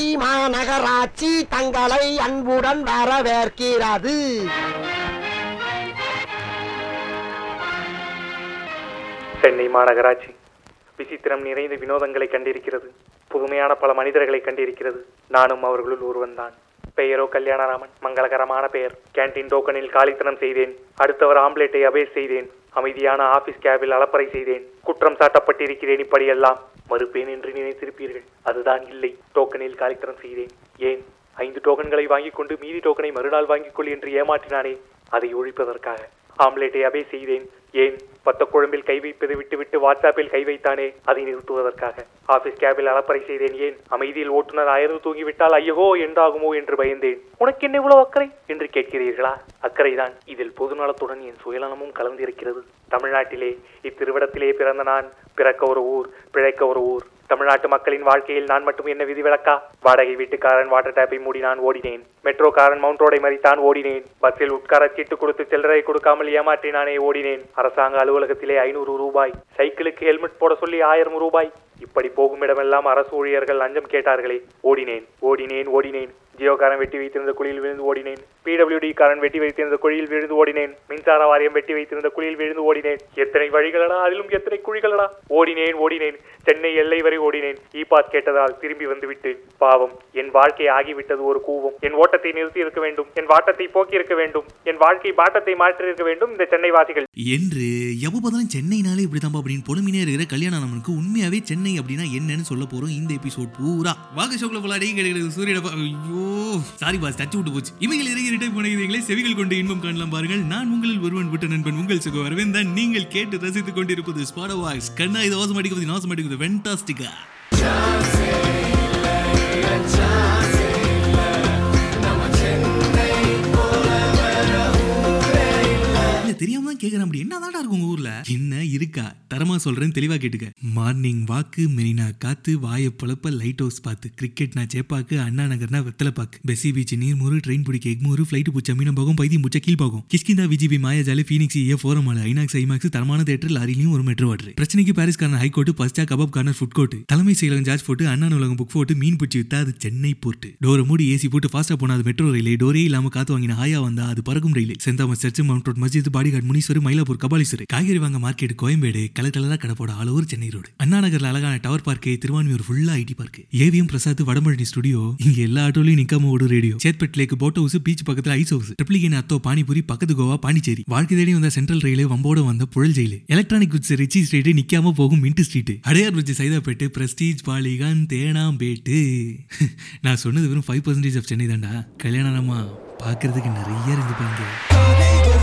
சென்னை மாநகராட்சி தங்களை அன்புடன் வரவேற்கிறது. சென்னை மாநகராட்சி. விசித்திரம் நிறைந்த வினோதங்களை கண்டிருக்கிறது. புதுமையான பல மனிதர்களை கண்டிருக்கிறது. நானும் அவர்களுள் ஒருவன்தான் பெயரோ கல்யாணராமன் மங்களகரமான பெயர். கேண்டீன் டோக்கனில் காலித்தனம் செய்தேன். அடுத்தவர் ஆம்லேட்டை அபேஸ் செய்தேன். அமைதியான ஆபீஸ் கேபில் அலப்பறை செய்தேன். குற்றம் சாட்டப்பட்டிருக்கிறேன் இப்படியெல்லாம். மறுப்பேன் என்று நினைத்திருப்பீர்கள். அதுதான் இல்லை. டோக்கனில் காலித்தனம் செய்தேன். ஏன்? ஐந்து டோக்கன்களை வாங்கிக் கொண்டு மீதி டோக்கனை மறுநாள் வாங்கிக் கொள் என்று ஏமாற்றினானே. அதை ஒழிப்பதற்காக. ஆம்லேட்டை அபே செய்தேன். ஏன்? பத்த குழம்பில் கை வைப்பது விட்டுவிட்டு வாட்ஸ்அப்பில் கை வைத்தானே? அதை நிறுத்துவதற்காக. ஆபீஸ் கேபில் அலப்பறை செய்தேன். ஏன்? அமைதியில் ஓட்டுநர் அயர்ந்து தூங்கிவிட்டால் ஐயோ என்றாகுமோ என்று பயந்தேன். உனக்கு என்ன இவ்வளவு அக்கறை? என்று கேட்கிறீர்களா? அக்கறைதான். இதில் பொதுநலத்துடன் என் சுயநலமும் கலந்திருக்கிறது. தமிழ்நாட்டிலே இத்திருவிடத்திலே பிறந்த நான் பிறக்க ஒரு ஊர் பிழைக்க ஒரு ஊர். தமிழ்நாட்டு மக்களின் வாழ்க்கையில் நான் மட்டும் என்ன விதிவிலக்கா வாடகை வீட்டுக்காரன் வாட்டர் டேப்பை மூடி நான் ஓடினேன் மெட்ரோக்காரன் மவுண்ட் ரோடை மறித்தான் ஓடினேன். பஸ்ஸில் உட்கார சீட்டு கொடுத்து சில்லறை கொடுக்காமல் ஏமாற்றி நானே ஓடினேன். அரசாங்க அலுவலகத்திலே ஐநூறு ரூபாய். சைக்கிளுக்கு ஹெல்மெட் போட சொல்லி ஆயிரம் ரூபாய். இப்படி போகும் இடமெல்லாம் அரசு ஊழியர்கள் லஞ்சம் கேட்டார்களே. ஓடினேன் ஓடினேன் ஓடினேன். ஜியோகாரன் வெட்டி வைத்திருந்த குழியில் விழுந்து ஓடினேன். பிடபிள்யூடி காரன் வெட்டி வைத்திருந்த குழியில் விழுந்து ஓடினேன். மின்சார வாரியம் வெட்டி வைத்திருந்த குழியில் விழுந்து ஓடினேன். எத்தனை வழிகளடா அதிலும் எத்தனை குழிகளடா? ஓடினேன் ஓடினேன். சென்னை எல்லை வரை ஓடினேன். இ பாஸ் கேட்டதால் திரும்பி வந்துவிட்டு பாவம் என் வாழ்க்கை ஆகிவிட்டது ஒரு கூவம். என் ஓட்டத்தை நிறுத்தி இருக்க வேண்டும் என் வாட்டத்தை போக்கி இருக்க வேண்டும் என் வாழ்க்கை பாட்டத்தை மாற்றி இருக்க வேண்டும் இந்த சென்னை வாசிகள் என்று எவ்வளவு சென்னைனாலே இப்படிதான் அப்படின்னு பொறுமையாக இருக்கிற கல்யாணம் உண்மையாவே சென்னை அப்படின்னா என்னன்னு சொல்ல போறோம் இந்த எபிசோட் பூரா. வாக்கு ஷோக்கில் பல அடி கிடைக்கிறது சூரியடப்பா ஐயோ. சாரி பாஸ் தச்சு விட்டு போச்சு. இவைகள் இறங்கி ரிட்டைப் பண்ணுகிறீங்களே செவிகள் கொண்டு இன்பம் காணலாம் பாருங்கள். நான் உங்களில் ஒருவன் விட்ட நண்பன் உங்கள் சுக வரவேன் தான் நீங்கள் கேட்டு ரசித்துக் கொண்டிருப்பது ஸ்பாட வாய்ஸ் கண்ணா இது வாசம் அடிக்கிறது நாசம் அடிக்கிறது வென்டாஸ்டிக்கா தெரியாம தான் கேக்குறேன் அப்படி. என்னதாடா இருக்கு உங்க ஊர்ல? என்ன இருக்கா? தரமா சொல்றேன் தெளிவா கேட்டுக்க. மார்னிங் வாக்கு மெரினா காத்து வாய பொழப்ப லைட் ஹவுஸ் பார்த்து கிரிக்கெட்னா சேப்பாக்கு அண்ணா நகர்னா வெத்தலை பாக்கு. பெசி பீச் நீர்மூறு ட்ரெயின் பிடிக்க எக்மூறு ஃபிளைட் பூச்சா மீனம் போகும் பைதி பூச்சா கீழ் போகும். கிஷ்கிந்தா விஜிபி மாயாஜாலி ஃபீனிக்ஸ் ஏ ஃபோரமால ஐநாக்ஸ் ஐமாக்ஸ் தரமான தேட்டர் லாரிலையும் ஒரு மெட்ரோ வாட்டர் பிரச்சனைக்கு Paris corner high court பஸ்டா kebab corner food court தலைமை செயலகம் ஜார்ஜ் போட்டு அண்ணா நூலகம் புக் போட்டு மீன் பிடிச்சி வித்தா அது சென்னை போர்ட் டோரை மூடி ஏசி போட்டு ஃபாஸ்டா போனா அது மெட்ரோ ரயிலே டோரே இல்லாம காத்து வாங்கின ஹாயா வந்தா அது பறக்கும் ரயிலே saint Thomas church mount road மஸ்ஜித் பாடிகார்டு முனீஸ்வர் மயிலாப்பூர் கபாலீஸ்வர் காய்கறி வாங்க மார்க்கெட் கோயம்பேடு கலர் கலரா கடப்போட ஆல் சென்னை ரோடு. அண்ணா நகர்ல அழகான டவர் பார்க்கு திருவான்மியூர் ஃபுல்லா IT park AVM Prasad Vadapalani studio இங்க எல்லா ஆட்டோலையும் நிக்காம ஓடும் radio Chetpet lake boat house beach பக்கத்துல ஐஸ் ஹவுஸ் ட்ரிப்ளிகேன் அத்தோ பானிபூரி பக்கத்து கோவா பாண்டிச்சேரி. வாழ்க்கை தேடி வந்த சென்ட்ரல் ரயில் வம்போட வந்த Puzhal jail. Electronic goods Ritchie street நிக்காம போகும் mint street Adyar bridge Saidapet Prestige Polygon Teynampet. நான் சொன்னது வெறும் ஃபைவ் பர்சன்டேஜ் ஆஃப் சென்னை தாண்டா கல்யாணமா பார்க்கறதுக்கு நிறைய இருந்துப்பாங்க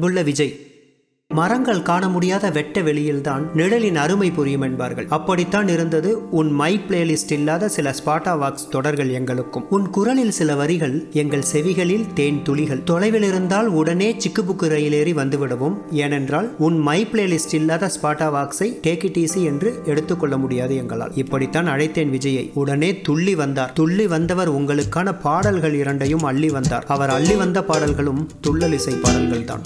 அன்புள்ள விஜய் மரங்கள் காண முடியாத வெட்ட வெளியில்தான் நிழலின் அருமை புரியும் என்பார்கள். அப்படித்தான் இருந்தது. உன் மை பிளேலிஸ்ட் இல்லாத சில ஸ்பாட்டா வாக்ஸ் தொடர்கள் எங்களுக்கும். உன் குரலில் சில வரிகள் எங்கள் செவிகளில் தேன் துளிகள். தொலைவில் இருந்தால் உடனே சிக்குபுக்கு ரயிலேறி வந்துவிடவும். ஏனென்றால் உன் மை பிளேலிஸ்ட் இல்லாத ஸ்பாட்டா வாக்ஸை டேக் இட் ஈஸி என்று எடுத்துக்கொள்ள முடியாது எங்களால். இப்படித்தான் அழைத்தேன் விஜயை. உடனே துள்ளி வந்தார். துள்ளி வந்தவர் உங்களுக்கான பாடல்கள் இரண்டையும் அள்ளி வந்தார். அவர் அள்ளி வந்த பாடல்களும் துள்ளலிசை பாடல்கள் தான்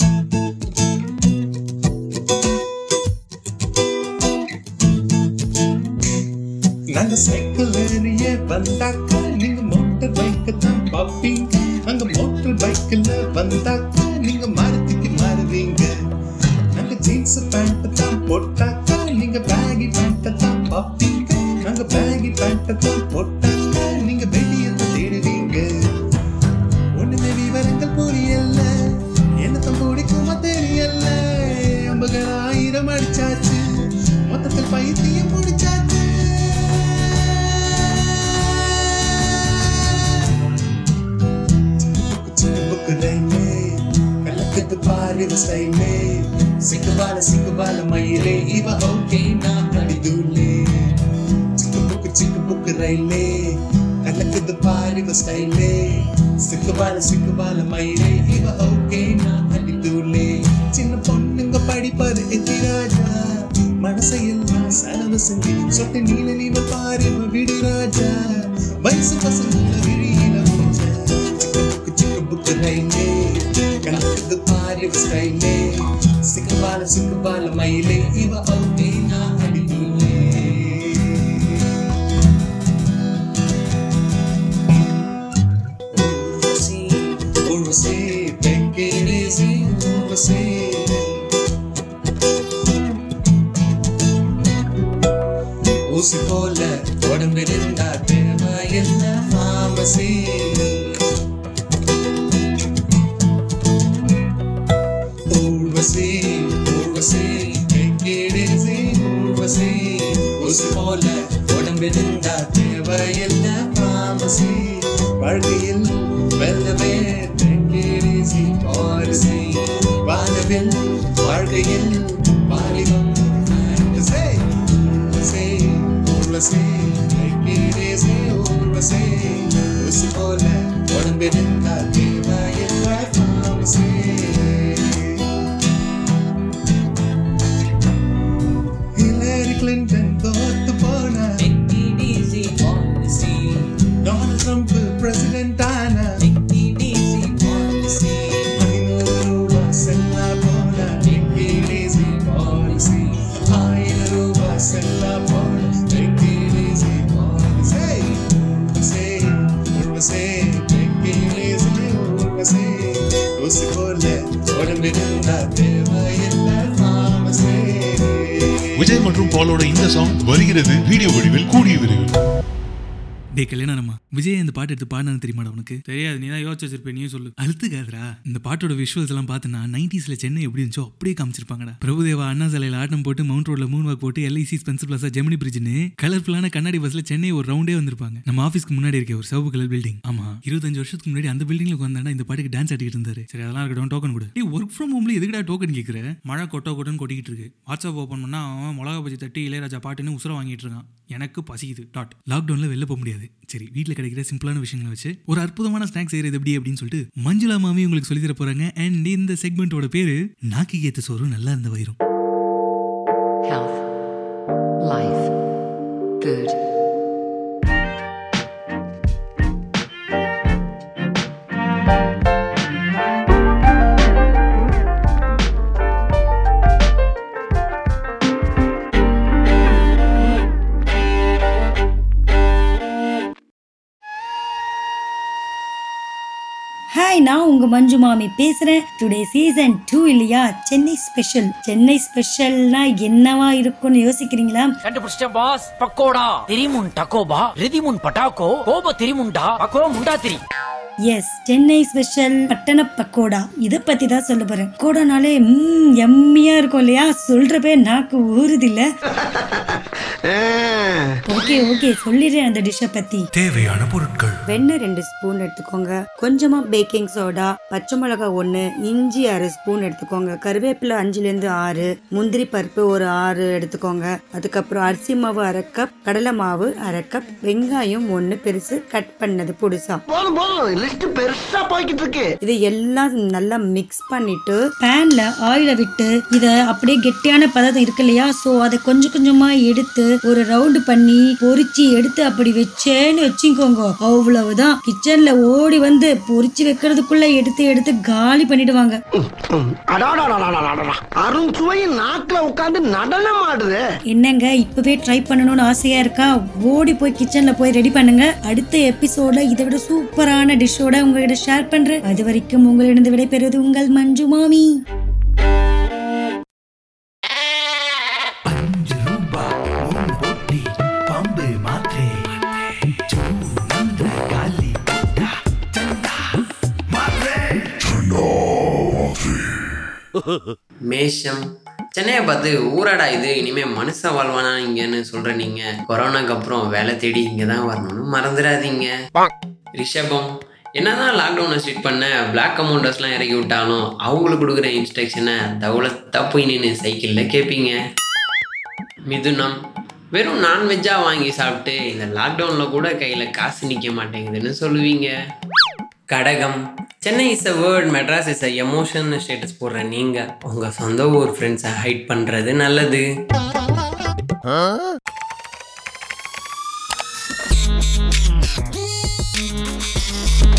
நாங்க சைக்கிள் ஏறியே வந்தாக்க நீங்க மோட்டர் பைக்கு தான் பாப்பீங்க அங்க மோட்டர் பைக்கில் வந்தாக்க நீங்க மாருதிக்கு மாறுவீங்க. நாங்க ஜீன்ஸ் பேண்ட் தான் போட்டாக்க நீங்க பேகி பேண்ட் தான் பாப்பீங்க நாங்க பேகி பேண்ட் தான் போட்டாக்கா இவ ஸ்டைலே சிக்குபால சிக்குபால மயிலே இவ ஓகே நான் அடிதூலே சிக்கு புக்கு சிக்கு புக்கு ரயிலே கலக்குது பாரு இவ ஸ்டைலே. சிக்குபால சிக்குபால மயிலே இவ ஓகே நான் அடிதூலே சின்ன பொண்ணுங்க படிப்பது எத்திராஜா மனசையெல்லாம் செலவு செஞ்சு சொட்டு நீல நீல பாரு இவ விடு ராஜா. வயசு பசங்க மயிலே இவ ஓகே வானவில் வாழ்க்கையில் வாலிபம் fantasy பாலோட இந்த சாங் வருகிறது வீடியோ வடிவில் கூடிய விரைவில். டே கல்யாணமா விஜய் இந்த பாட்டு எடுத்து பாடினான்னு தெரியுமாடா உனக்கு? தெரியாது நீ தான் யோசிச்சு வச்சிருப்பேன் நீ சொல்லு. அழுத்துக்காதரா இந்த பாட்டோட விஷுவல்ஸ் எல்லாம் பார்த்தனா நைன்டிஸ்ல சென்னை எப்படி இருந்துச்சோ அப்படியே காமிச்சிருப்பாங்கடா. பிரபுதேவா அண்ணா சாலையில் ஆட்டம் போட்டு மவுண்ட் ரோட்ல மூணு வாக் போட்டு எல்ஐசி ஸ்பென்சர் பிளாசா ஜெமினி பிரிட்ஜ்னு கலர்ஃபுல்லான கண்ணாடி பஸ்ல சென்னை ஒரு ரவுண்டே வந்திருப்பாங்க. நம்ம ஆஃபீஸ்க்கு முன்னாடி இருக்க ஒரு சிவப்பு கலர் பில்டிங் ஆமா. இருபத்தஞ்சு வருஷத்துக்கு முன்னாடி அந்த பில்டிங்ல உட்காந்தாண்டா இந்த பாட்டுக்கு டான்ஸ் ஆடிக்கிட்டு இருந்தாரு. சரி அதெல்லாம் இருக்கட்டும் டோக்கன் கொடு. டேய் ஒர்க் ஃப்ரம் ஹோம்ல எதுக்குடா டோக்கன் கேட்குற மழை கொட்டோ கொட்டோன்னு கொட்டிக்கிட்டு இருக்கு. வாட்ஸ்அப் ஓப்பன் பண்ணா அவன் மிளகா பஜ்ஜி தட்டி இளையராஜா பாட்டுன்னு உசுர வாங்கிட்டு இருக்கான். எனக்கு பசிக்குது டாட் லாக்டவுனில் வெளில போக முடியாது. சரி வீட்டில் கிடைக்கிற சிம்பிளான விஷயங்களை வச்சு ஒரு அற்புதமான ஸ்நாக்ஸ் செய்யறது எப்படி அப்படின்னு சொல்லிட்டு மஞ்சுளா மாமி உங்களுக்கு சொல்லி தர போறாங்க. அண்ட் இந்த செக்மெண்ட்டோட பேரு நாக்கி ஏத்த சோறு நல்லா இருந்த வயிறும் health, life, food. உங்க மஞ்சு மாமி பேசுறேன். டுடே சீசன் டூ இல்லையா? சென்னை ஸ்பெஷல் சென்னை ஸ்பெஷல்னா என்னவா இருக்கும்னு யோசிக்கிறீங்களா? கண்டுபிடிச்சிட்டேன் பாஸ் பக்கோடா. திரிமுன் டக்கோபா ரிதிமுன் பட்டாக்கோ. கோப திரிமுண்டா. பக்கோ முண்டா திரி. எஸ் சென்னை ஸ்பெஷல் பட்டண பக்கோடா. இத பத்தி தான் சொல்ல போறேன். பக்கோடானாலே ம் எம்மியா இருக்கும் இல்லையா? சொல்றப்பே நாக்கு ஊறுது இல்ல ஓகே ஓகே சொல்லிடுறேன் அந்த டிஷ்ஷை பத்தி. தேவையான பொருட்கள். வெண்ணெய் ரெண்டு ஸ்பூன் எடுத்துக்கோங்க. கொஞ்சமா பேக்கிங் சோடா பச்சை மிளகாய் ஒன்று இஞ்சி அரை ஸ்பூன் எடுத்துக்கோங்க. கருவேப்பிலை அஞ்சுல இருந்து ஆறு முந்திரி பருப்பு ஒரு ஆறு எடுத்துக்கோங்க. அதுக்கப்புறம் அரிசி மாவு அரை கப் கடலை மாவு அரை கப் வெங்காயம் ஒன்று பெருசு கட் பண்ணது புதுசா. போதும் போதும் லிஸ்ட் பெருசா போய்கிட்டு இருக்கு இது எல்லாம் நல்லா மிக்ஸ் பண்ணிட்டு பேன்ல ஆயில விட்டு இத அப்படியே கெட்டியான பதம் இருக்கு இல்லையா? சோ அதை கொஞ்சம் கொஞ்சமா எடுத்து ஒரு ரவுண்டு பண்ணி பொரிச்சு எடுத்து அப்படி வச்சேன்னு வச்சுக்கோங்க. அவ்வளவுதான். கிச்சன்ல ஓடி வந்து பொரிச்சு வைக்கிறதுக்குள்ள எடுத்து எடுத்து காலி பண்ணிடுவாங்க. அருண் சுவையின் நாக்குல உட்கார்ந்து நடனம் ஆடுது. என்னங்க இப்பவே ட்ரை பண்ணணும்னு ஆசையா இருக்கா? ஓடி போய் கிச்சன்ல போய் ரெடி பண்ணுங்க. அடுத்த எபிசோட இதை விட சூப்பரான டிஷ்ஷோட உங்ககிட்ட ஷேர் பண்றேன். அது வரைக்கும் உங்களிடம் விடைபெறுவது உங்கள் மஞ்சு மாமி. மேஷம் சென்னையை பார்த்து ஊராடா இது இனிமே மனுஷன் வாழ்வானா இங்கன்னு சொல்ற நீங்க. கொரோனாக்கு அப்புறம் வேலை தேடி இங்க தான் வரணும்னு மறந்துடாதீங்க. ரிஷபம் என்னதான் லாக்டவுனை ஸ்ட்ரிக் பண்ண பிளாக் அமௌண்டர்ஸ்லாம் இறக்கி விட்டாலும் அவங்களுக்கு கொடுக்குற இன்ஸ்ட்ரக்ஷனை தவளத்தாக போய் நின்று சைக்கிளில் கேட்பீங்க மிதுனம் வெறும் நான்வெஜ்ஜாக வாங்கி சாப்பிட்டு இந்த லாக்டவுனில் கூட கையில் காசு நிற்க மாட்டேங்குதுன்னு சொல்லுவீங்க. கடகம் Chennai is a word Madras is a emotion status போடுற நீங்கள் உங்கள் சொந்த ஊர் ஃப்ரெண்ட்ஸை ஹைட் பண்ணுறது நல்லது.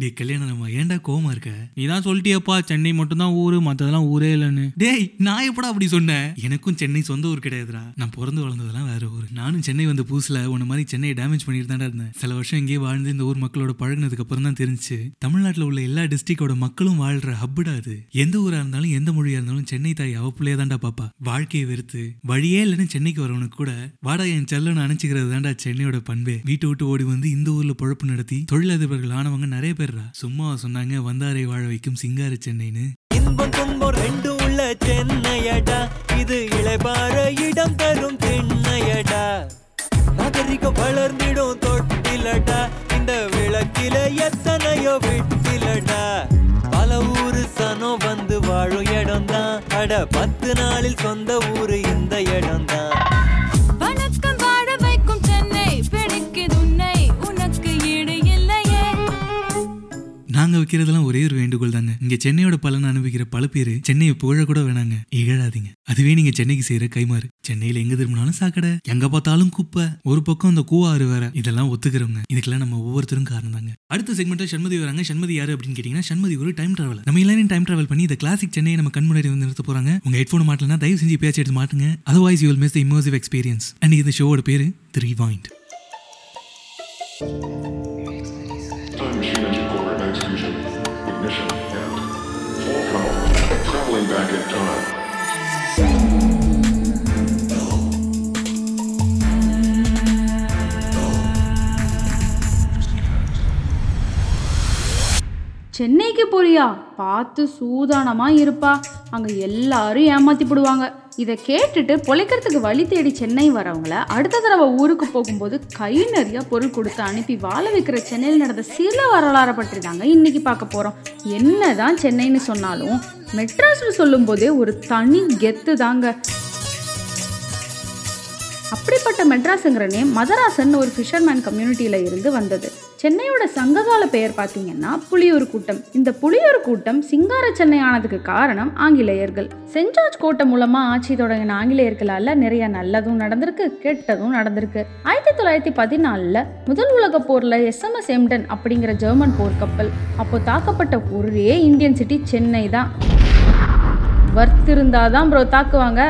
டே இது கல்யாணம் நம்ம ஏன்டா கோமா இருக்க? நீ தான் சொல்லிட்டியப்பா சென்னை மட்டும்தான் ஊரு மத்ததெல்லாம் ஊரே இல்லைன்னு. டேய் நான் எப்படா அப்படி சொன்னேன்? எனக்கும் சென்னை சொந்த ஊர் கிடையாதுடா. நான் பிறந்து வளர்ந்ததெல்லாம் வேற ஊர். நானும் சென்னை வந்த புதுசுல உன்ன மாதிரி சென்னை டேமேஜ் பண்ணிட்டு தான்டா இருந்தேன். சில வருஷம் இங்கேயே வாழ்ந்து இந்த ஊர் மக்களோட பழகுனதுக்கு அப்புறம் தான் தெரிஞ்சுச்சு தமிழ்நாட்டில் உள்ள எல்லா டிஸ்ட்ரிக்டோட மக்களும் வாழ்ற ஹப்புடா அது. எந்த ஊரா இருந்தாலும் எந்த மொழியா இருந்தாலும் சென்னை தாய் அவ தான்டா பாப்பா. வாழ்க்கையை வெறுத்து வழியே இல்லைன்னு சென்னைக்கு வரவனுக்கு கூட வாடா என் செல்லன்னு அணைச்சிக்கிறது தான்டா சென்னையோட பண்பே. வீட்டை விட்டு ஓடி வந்து இந்த ஊர்ல பொழப்பு நடத்தி தொழிலதிபர்கள் ஆனவங்க நிறைய பேர் பேர்ரா சும்மா சொன்னாங்க வந்தாரை வாழ வைக்கும் சிங்கார சென்னைன்னு. இன்பம் துன்பம் ரெண்டும் உள்ள சென்னையடா. இது இளைபார இடம் தரும் தென்னையடா நாகரிகம் வளர்ந்திடும் தொட்டிலடா. இந்த விளக்கில எத்தனையோ விட்டிலடா. பல ஊரு சனோ வந்து வாழும் இடம்தான். அட பத்து நாளில் சொந்த ஊரு இந்த இடம்தான். தான் நாங்க வைக்கிறதெல்லாம் ஒரே ஒரு வேண்டுகோள் தாங்க. இங்க சென்னையோட பலன் அனுபவிக்கிற பல பேர் சென்னையை புகழ கூட வேணாங்க. இகழாதீங்க. அதுவே நீங்க சென்னைக்கு செய்யற கைமாறு சென்னையில எங்க திரும்பினாலும் சாக்கடை எங்க பார்த்தாலும் குப்பை. ஒரு பக்கம் அந்த கூவாறு வேற. இதெல்லாம் ஒத்துக்கிறவங்க. இதுக்கெல்லாம் நம்ம ஒவ்வொருத்தரும் காரணம் தாங்க. அடுத்த செக்மெண்ட்ல சண்மதி வராங்க. சண்மதி யாரு அப்படின்னு கேட்டீங்கன்னா சண்மதி ஒரு டைம் டிராவல் நம்ம எல்லாரும் டைம் டிராவல் பண்ணி இந்த கிளாசிக் சென்னையை நம்ம கண் முன்னாடி வந்து நிறுத்த போறாங்க. உங்க ஹெட்ஃபோன் மாட்டலனா தயவு செஞ்சு பேச்சு எடுத்து மாட்டுங்க. Otherwise you will miss the immersive experience and இந்த ஷோவோட பேரு த்ரீ ரிவைண்ட் சென்னைக்கு போறியா? பார்த்து சூதானமா இருப்பா. அங்க எல்லாரும் ஏமாத்தி போடுவாங்க இதை கேட்டுட்டு பொழைக்கிறதுக்கு வழி தேடி சென்னை வரவங்கள அடுத்த தடவை ஊருக்கு போகும்போது கை நிறைய பொருள் கொடுத்து அனுப்பி வாழ வைக்கிற சென்னையில் நடந்த சில வரலாறை பற்றி தாங்க இன்னைக்கு பார்க்க என்ன என்னதான் சென்னைன்னு சொன்னாலும் மெட்ராஸ்னு சொல்லும்போதே ஒரு தனி கெத்து தாங்க. அப்படிப்பட்ட மெட்ராஸுங்கிற நேம் மதராசன் ஒரு ஃபிஷர்மேன் கம்யூனிட்டியில் இருந்து வந்தது. சென்னையோட சங்ககால பெயர் பார்த்தீங்கன்னா புலியூர் கூட்டம். இந்த புலியூர் கூட்டம் சிங்கார சென்னை ஆனதுக்கு காரணம் ஆங்கிலேயர்கள். சென்ட் ஜார்ஜ் கோட்டை மூலமா ஆட்சி தொடங்கின ஆங்கிலேயர்களால நிறைய நல்லதும் நடந்திருக்கு கெட்டதும் நடந்திருக்கு. ஆயிரத்தி தொள்ளாயிரத்தி பதினாலில் முதல் உலக போர்ல எஸ்எம்எஸ் எம்டன் அப்படிங்கிற ஜெர்மன் போர்க்கப்பல் அப்போ தாக்கப்பட்ட ஒரே இந்தியன் சிட்டி சென்னை தான். வர்த் இருந்தாதான் ப்ரோ தாக்குவாங்க.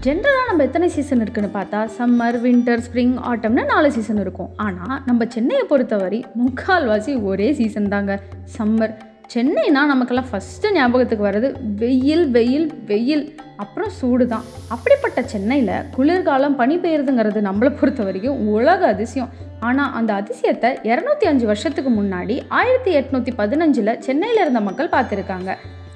ஜென்ரலாக நம்ம எத்தனை சீசன் இருக்குன்னு பார்த்தா சம்மர் வின்டர் ஸ்ப்ரிங் ஆட்டம்னு நாலு சீசன் இருக்கும். ஆனால் நம்ம சென்னையை பொறுத்தவரை முக்கால்வாசி ஒரே சீசன் தாங்க சம்மர் சென்னைனா நமக்கெல்லாம் ஃபஸ்ட்டு ஞாபகத்துக்கு வர்றது வெயில் வெயில் வெயில். அப்புறம் சூடு தான். அப்படிப்பட்ட சென்னையில் குளிர்காலம் பனி பெய்யுறதுங்கிறது நம்மளை பொறுத்த வரைக்கும் உலக அதிசயம். ஆனால் அந்த அதிசயத்தை இரநூத்தி அஞ்சு வருஷத்துக்கு முன்னாடி ஆயிரத்தி எட்நூற்றி பதினஞ்சில் சென்னையில் இருந்த மக்கள் பார்த்துருக்காங்க.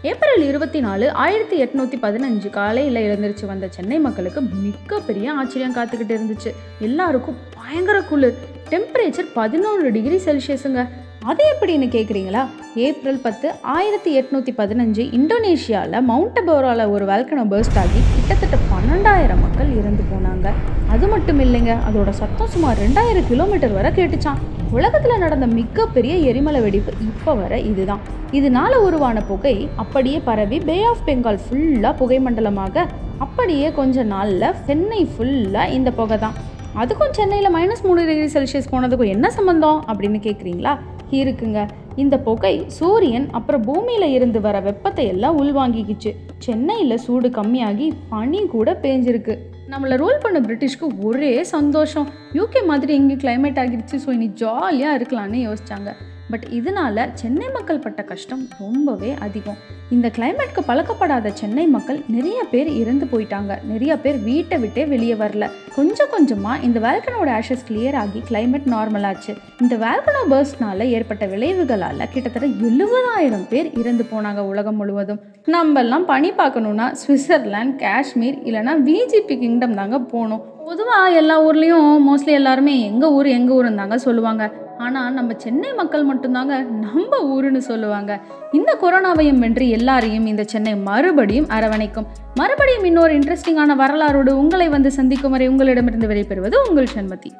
ஏப்ரல் இருபத்தி நாலு ஆயிரத்தி எட்நூத்தி பதினஞ்சு காலையில் எழுந்திருச்சு வந்த சென்னை மக்களுக்கு மிகப்பெரிய ஆச்சரியம் காத்துக்கிட்டு இருந்துச்சு. எல்லாருக்கும் பயங்கர குளிர். டெம்பரேச்சர் பதினொன்று டிகிரி செல்சியஸுங்க. அது எப்படின்னு கேட்குறீங்களா ஏப்ரல் பத்து ஆயிரத்தி எட்நூற்றி பதினஞ்சு இந்தோனேஷியாவில் மவுண்ட் அபோராவில் ஒரு வேல்கனோ பர்ஸ்ட் ஆகி கிட்டத்தட்ட பன்னெண்டாயிரம் மக்கள் இறந்து போனாங்க. அது மட்டும் இல்லைங்க அதோட சத்தம் சுமார் ரெண்டாயிரம் கிலோமீட்டர் வரை கேட்டுச்சான் உலகத்தில் நடந்த மிகப்பெரிய எரிமலை வெடிப்பு இப்போ வர இதுதான். இதனால உருவான புகை அப்படியே பரவி பே ஆஃப் பெங்கால் ஃபுல்லாக புகை மண்டலமாக அப்படியே கொஞ்ச நாளில் சென்னை ஃபுல்லாக இந்த புகை தான் அதுக்கும் சென்னையில் மைனஸ் மூணு டிகிரி செல்சியஸ் போனதுக்கும் என்ன சம்மந்தம் அப்படின்னு கேட்குறீங்களா இருக்குங்க. இந்த புகை சூரியன் அப்புறம் பூமியில் இருந்து வர வெப்பத்தை எல்லாம் உள்வாங்கிக்கிச்சு. சென்னையில் சூடு கம்மியாகி பனி கூட பேஞ்சிருக்கு. நம்மளை ரூல் பண்ண பிரிட்டிஷ்க்கு ஒரே சந்தோஷம். யூகே மாதிரி இங்கே கிளைமேட் ஆகிடுச்சு ஸோ இனி ஜாலியாக இருக்கலாம்னு யோசிச்சாங்க. பட் இதனால சென்னை மக்கள் பட்ட கஷ்டம் ரொம்பவே அதிகம். இந்த கிளைமேட்க்கு பழக்கப்படாத சென்னை மக்கள் நிறைய பேர் இறந்து போயிட்டாங்க. நிறைய பேர் வீட்டை விட்டே வெளியே வரல. கொஞ்சம் கொஞ்சமாக இந்த வேல்கனோட ஆஷஸ் கிளியர் ஆகி கிளைமேட் நார்மல் ஆச்சு. இந்த வேல்கனோ பர்ஸ்ட்னால ஏற்பட்ட விளைவுகளால் கிட்டத்தட்ட எழுபதாயிரம் பேர் இறந்து போனாங்க உலகம் முழுவதும். நம்ம எல்லாம் பனி பார்க்கணுன்னா சுவிட்சர்லாந்து காஷ்மீர் இல்லைன்னா விஜிபி கிங்டம் தாங்க போகணும். பொதுவாக எல்லா ஊர்லேயும் மோஸ்ட்லி எல்லாருமே எங்கள் ஊர் எங்கள் ஊருன்னு தாங்க சொல்லுவாங்க. ஆனால் நம்ம சென்னை மக்கள் மட்டும்தாங்க நம்ம ஊருன்னு சொல்லுவாங்க. இந்த கொரோனாவையும் வென்று எல்லாரையும் இந்த சென்னை மறுபடியும் அரவணைக்கும். மறுபடியும் இன்னொரு இன்ட்ரெஸ்டிங்கான வரலாறோடு உங்களை வந்து சந்திக்கும் வரை உங்களிடமிருந்து விடைபெறுவது உங்கள் சண்மதி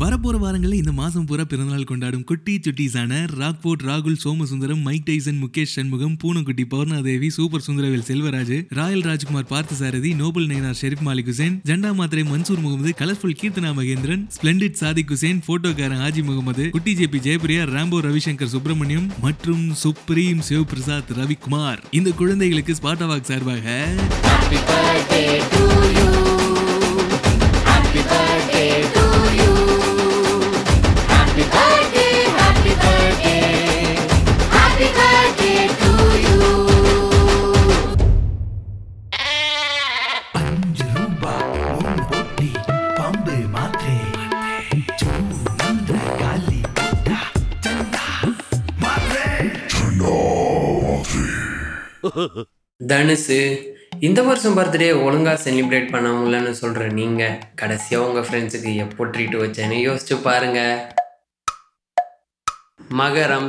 வரப்போற வாரங்களில் இந்த மாதம் பூரா பிறந்தநாள் கொண்டாடும் குட்டி சுட்டீஸான ராக்போர்ட் ராகுல் Somasundaram Mike Tyson Mukesh Shanmugam பூனக்குட்டி Pournadevi super Sundaravel Selvaraj royal Rajkumar Parthasarathy noble Nayanar Sharif Malik Hussain ஜெண்டா மாத்திரை மன்சூர் முகமது கலர்ஃபுல் கீர்த்தனா மகேந்திரன் ஸ்பிளண்டிட் சாதிக் ஹுசேன் போட்டோக்காரன் ஹாஜி முகமது குட்டி ஜேபி ஜெயபிரியா ராம்போ ரவிசங்கர் சுப்பிரமணியம் மற்றும் சுப்ரீம் சிவபிரசாத் ரவிக்குமார். இந்த குழந்தைகளுக்கு ஸ்பாட்டாவாக் சார்பாக தனுசு இந்த வருஷம் பர்த்டே ஒழுங்கா செலிப்ரேட் பண்ண முடியலன்னு சொல்ற நீங்க கடைசியா உங்க ஃப்ரெண்ட்ஸுக்கு எப்போ ட்ரீட் வச்சேன்னு யோசிச்சு பாருங்க. மகரம்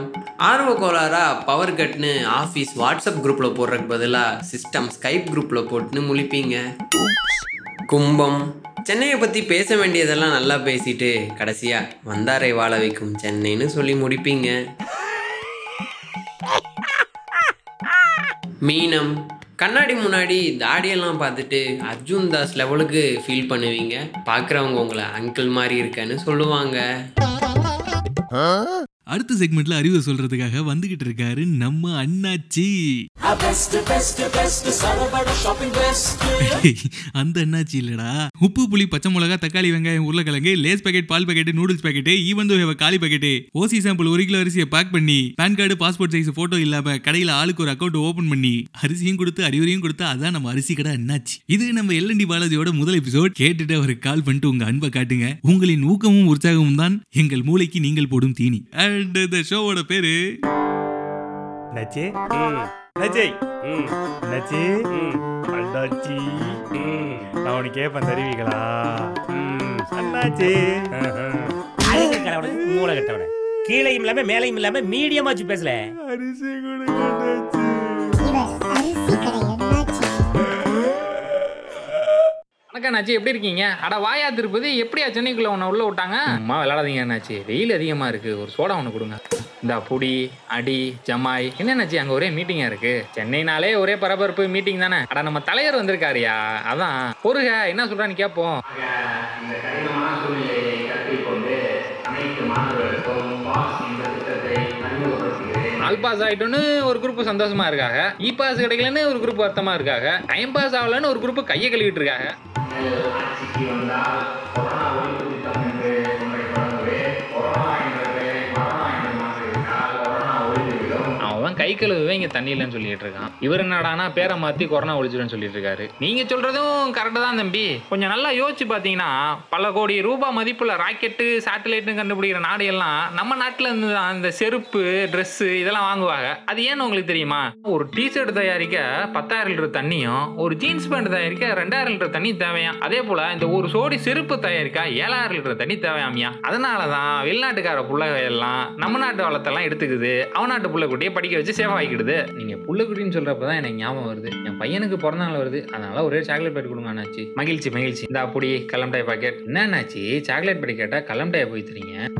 ஆர்வ கோளாரா பவர் கட்னு ஆஃபீஸ் வாட்ஸ்அப் குரூப்பில் போடுறதுக்கு பதிலாக சிஸ்டம் ஸ்கைப் குரூப்பில் போட்டுன்னு முழிப்பீங்க. கும்பம் சென்னையை பற்றி பேச வேண்டியதெல்லாம் நல்லா பேசிட்டு கடைசியாக வந்தாரை வாழ வைக்கும் சென்னைன்னு சொல்லி முடிப்பீங்க. மீனம். கண்ணாடி முன்னாடி தாடியெல்லாம் பார்த்துட்டு அர்ஜுன் தாஸ் லெவலுக்கு ஃபீல் பண்ணுவீங்க. பார்க்குறவங்க உங்களை அங்கிள் மாதிரி இருக்கேன்னு சொல்லுவாங்க. அடுத்த செக்மெண்ட்ல அறிவு சொல்றதுக்காக வந்துகிட்டு இருக்காரு நம்ம அண்ணாச்சி. அந்த அண்ணாச்சி இல்லடா. உப்பு புளி பச்சை மிளகா தக்காளி வெங்காயம் உருளைக்கிழங்கு Lay's packet ball packet noodles packet even though have காலி பேக்கெட் ஓசி சாம்பிள் ஒரு கிலோ அரிசியை பேக் பண்ணி pan card passport size photo இல்லாம கடையில ஆளுக்கு ஒரு அக்கௌண்ட் ஓபன் பண்ணி அரிசியும் கொடுத்து அறிவுரையும் கொடுத்து அதான் நம்ம அரிசி கடை அண்ணாச்சி. இது நம்ம எல்என்டி பாலாஜியோட முதல் எபிசோட் கேட்டுட்டு அவருக்கு கால் பண்ணிட்டு உங்க அன்பை காட்டுங்க. உங்களின் ஊக்கமும் உற்சாகமும் தான் எங்கள் மூளைக்கு நீங்கள் போடும் தீனி. அண்ட் இந்த ஷோவோட பேரு நச்சே? நச்சே? நச்சே? அண்ணாச்சி. நான் உனக்கு கேட்பேன் தருவீங்களா அண்ணாச்சி. அழகு மூளை கட்டவன. கீழையும் இல்லாம மேலையும் இல்லாம மீடியமா வச்சு பேசல. அரிசி கொடுங்க வணக்கம் அண்ணாச்சி எப்படி இருக்கீங்க? அட வாயா திருப்பதி எப்படியா சென்னைக்குள்ள உன்னை உள்ள விட்டாங்க? அம்மா விளாடாதீங்க அண்ணாச்சி. வெயில் அதிகமா இருக்கு. ஒரு சோடா ஒன்று கொடுங்க. இந்த புடி அடி ஜமாய். என்ன அண்ணாச்சி அங்க ஒரே மீட்டிங்கா இருக்கு? சென்னைனாலே ஒரே பரபரப்பு மீட்டிங் தானே? அட நம்ம தலைவர் வந்திருக்காருயா? அதான். பொறுக என்ன சொல்றான்னு கேட்போம் ஆல் பாஸ் ஆயிட்டோன்னு ஒரு குரூப் சந்தோஷமா இருக்காங்க. இ பாஸ் கிடைக்கலன்னு ஒரு குரூப் வருத்தமா இருக்காங்க. டைம் பாஸ் ஆகலன்னு ஒரு குரூப் கையை கழுவிட்டு இருக்காங்க. அவன் கை கழுவுவே இங்க தண்ணி இல்லைன்னு சொல்லிட்டு இருக்கான். இவர் என்னடானா பேரை மாத்தி கொரோனா ஒழிச்சிடுன்னு சொல்லிட்டு இருக்காரு. நீங்க சொல்றதும் கரெக்டா தான் தம்பி. கொஞ்சம் நல்லா யோசிச்சு பாத்தீங்கன்னா பல கோடி ரூபாய் மதிப்புள்ள ராக்கெட்டு சேட்டலைட்னு கண்டுபிடிக்கிற நாடு எல்லாம் நம்ம நாட்டுல இருந்து தான் இந்த செருப்பு Dress இதெல்லாம் வாங்குவாங்க. அது ஏன்னு உங்களுக்கு தெரியுமா? ஒரு டிஷர்ட் தயாரிக்க பத்தாயிரம் லிட்டர் தண்ணியும் ஒரு ஜீன்ஸ் பேண்ட் தயாரிக்க ரெண்டாயிரம் லிட்டர் தண்ணி தேவையாம். அதே போல இந்த ஒரு சோடி செருப்பு தயாரிக்க ஏழாயிரம் லிட்டர் தண்ணி தேவையாமியா? அதனாலதான் வெளிநாட்டுக்கார பிள்ளைகள் எல்லாம் நம்ம நாட்டு வளத்தெல்லாம் எடுத்துக்குது. அவன் நாட்டு புள்ளைக்குட்டியை படிக்க வச்சு சேவ் ஆகிக்கிடுது நீங்க புள்ளைக்குட்டின்னு சொல்றப்ப தான் எனக்கு ஞாபகம் வருது. என் பையனுக்கு பிறந்த நாள் வருது. அதனால ஒரே சாக்லேட் பேட் கொடுங்க அண்ணாச்சி. மகிழ்ச்சி மகிழ்ச்சி. இந்த அப்படி கலம்டாய் பாக்கெட் என்ன அண்ணாச்சி? சாக்லேட் பேட் கேட்டா கலம்டாய் போய் தரீங்க.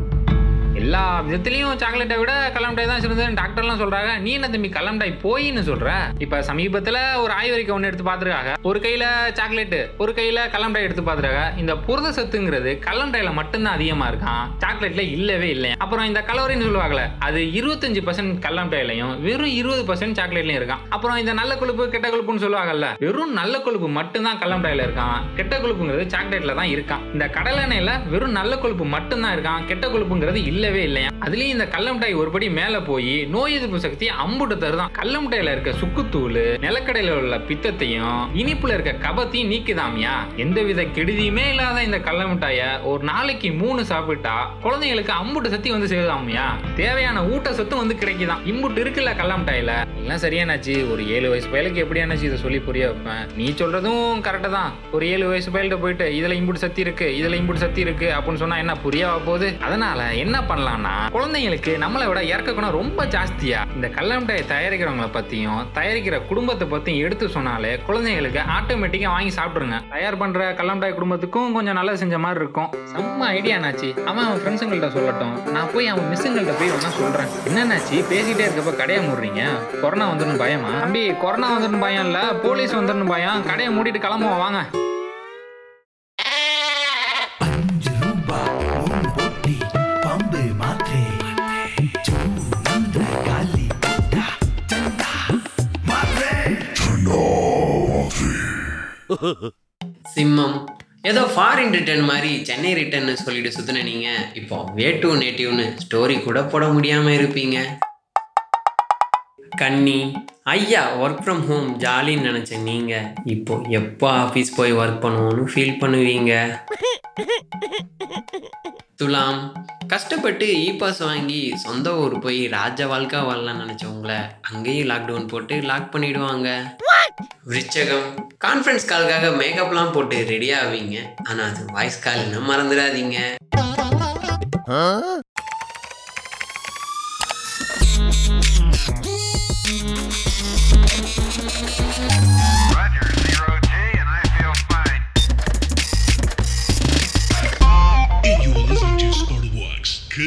எல்லா விதத்துலயும் சாக்லேட்டை விட கல்லம் மிட்டாய் தான் சிறந்ததுன்னு டாக்டர்லாம் சொல்றாங்க. நீ என்ன தம்பி கல்லம் மிட்டாய் போயின்னு சொல்ற? இப்ப சமீபத்துல ஒரு ஆய்வறிக்கை ஒன்று எடுத்து பார்த்துருக்காங்க. ஒரு கையில சாக்லேட் ஒரு கையில கல்லம் மிட்டாய் எடுத்து பார்த்துருக்காங்க. இந்த புரத சத்துங்கிறது கல்லம் மிட்டாயில மட்டும்தான் அதிகமா இருக்கான் சாக்லேட்ல இல்லவே இல்லை அப்புறம் இந்த கலோரின்னு சொல்லுவாங்கல்ல அது இருபத்தஞ்சு பர்சன்ட் கல்லம் மிட்டாயிலையும் வெறும் இருபது பர்சன்ட் சாக்லேட்லயும் இருக்கான். அப்புறம் இந்த நல்ல கொழுப்பு கெட்ட கொழுப்புன்னு சொல்லுவாங்கல்ல வெறும் நல்ல கொழுப்பு மட்டும்தான் கல்லம் மிட்டாயில இருக்கான். கெட்ட கொழுப்புங்கிறது சாக்லேட்ல தான் இருக்கான். இந்த கடலெண்ணெயில வெறும் நல்ல கொழுப்பு மட்டும்தான் இருக்கான். கெட்ட கொழுப்புங்கிறது இல்லவே இல்லையா? அதுலயும் இந்த கல்லமிட்டாய் ஒரு ஒருபடி மேல போய் நோய் எதிர்ப்பு சக்தியை அம்புட்டு தருதான். கல்லமிட்டாயில இருக்க சுக்குத்தூள் நிலக்கடையில உள்ள பித்தத்தையும் இனிப்புல இருக்க கபத்தையும் நீக்குதாமியா. எந்தவித கெடுதியுமே இல்லாத இந்த கல்லமிட்டாய ஒரு நாளைக்கு மூணு சாப்பிட்டா குழந்தைங்களுக்கு அம்புட்டு சக்தி வந்து சேருதாமியா. தேவையான ஊட்ட சத்தும் வந்து கிடைக்குதான். இம்புட்டு இருக்குல்ல கல்லமிட்டாயில எல்லாம் சரியானாச்சு. ஒரு ஏழு வயசு பயலுக்கு எப்படியானாச்சு இதை சொல்லி புரிய வைப்பேன். நீ சொல்றதும் கரெக்டு தான். ஒரு ஏழு வயசு பயல்கிட்ட போயிட்டு இதுல இம்புட்டு சக்தி இருக்கு இதுல இம்புட்டு சக்தி இருக்கு அப்படின்னு சொன்னா என்ன புரிய போகுது அதனால என்ன பண்ணலாம்னா குழந்தைங்களுக்கு நம்மளை விட இறக்க குணம் ரொம்ப ஜாஸ்தியா. இந்த கடல தயாரிக்கிறவங்கள பத்தியும் தயாரிக்கிற குடும்பத்தை பத்தியும் எடுத்து சொன்னாலே குழந்தைங்களுக்கு ஆட்டோமேட்டிக்கா வாங்கி சாப்பிடுங்க தயார் பண்ற கடல குடும்பத்துக்கும் கொஞ்சம் நல்லா செஞ்ச மாதிரி இருக்கும். செம்ம ஐடியா ஐடியானாச்சு அவன் அவன் ஃப்ரெண்ட்ஸுங்கள்ட்ட சொல்லட்டும். நான் போய் அவன் மிஸ்ஸுங்கள்ட்ட போய் வேணா சொல்றேன். என்னன்னாச்சு பேசிட்டே இருக்கப்ப கடையை மூடுறீங்க? கொரோனா வந்துடும் பயமா? தம்பி கொரோனா வந்துடும் பயம் இல்ல? போலீஸ் வந்துடும் பயம். கடையை மூடிட்டு கிளம்புவோம் வாங்க. சிம்மம். ஏதோ ஃபாரின் ரிட்டர்ன் மாதிரி சென்னை ரிட்டர்ன்னு சொல்லிட்டு சுத்தின நீங்க இப்போ வே நேட்டிவ்னு ஸ்டோரி கூட போட முடியாம இருப்பீங்க. கன்னி ஐயா ஒர்க் ஃப்ரம் ஹோம் ஜாலின்னு நினச்ச நீங்க இப்போ எப்போ ஆஃபீஸ் போய் ஒர்க் பண்ணுவோன்னு ஃபீல் பண்ணுவீங்க? துலாம் கஷ்டப்பட்டு இ பாஸ் வாங்கி சொந்த ஊர் போய் ராஜ வாழ்க்கை வாழலாம்னு நினச்சவங்கள அங்கேயும் லாக்டவுன் போட்டு லாக் பண்ணிடுவாங்க. விருச்சகம் கான்ஃபரன்ஸ் காலுக்காக மேக்கப்லாம் போட்டு ரெடி ஆவீங்க. ஆனால் அது வாய்ஸ் கால்னு மறந்துடாதீங்க. Roger.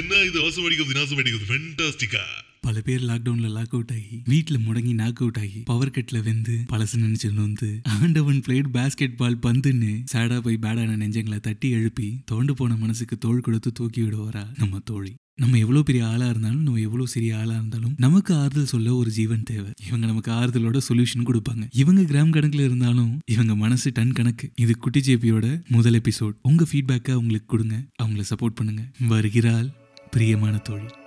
என்ன இது? அவசரம் அடிக்கிறது நாசம் அடிக்கிறது ஃபென்டாஸ்டிக்கா பல பேர் லாக்டவுன்ல லாக் அவுட் ஆகி வீட்டில் முடங்கி நாக் அவுட் ஆகி பவர் கட்ல வெந்து பழசு நினைச்சு நொந்து ஆண்டவன் பிளேட் பாஸ்கெட் பால் பந்துன்னு சேடா போய் பேடான நெஞ்சங்களை தட்டி எழுப்பி தோண்டு போன மனசுக்கு தோள் கொடுத்து தூக்கி விடுவாரா நம்ம தோழி? நம்ம எவ்வளவு பெரிய ஆளா இருந்தாலும் நம்ம எவ்வளவு சிறிய ஆளா இருந்தாலும் நமக்கு ஆறுதல் சொல்ல ஒரு ஜீவன் தேவை. இவங்க நமக்கு ஆறுதலோட சொல்யூஷன் கொடுப்பாங்க. இவங்க கிராம் கணக்குல இருந்தாலும் இவங்க மனசு டன் கணக்கு. இது குட்டி ஜேபியோட முதல் எபிசோட் உங்க ஃபீட்பேக்கை அவங்களுக்கு கொடுங்க. அவங்கள சப்போர்ட் பண்ணுங்க. வருகிறாள் பிரியமான தோழி.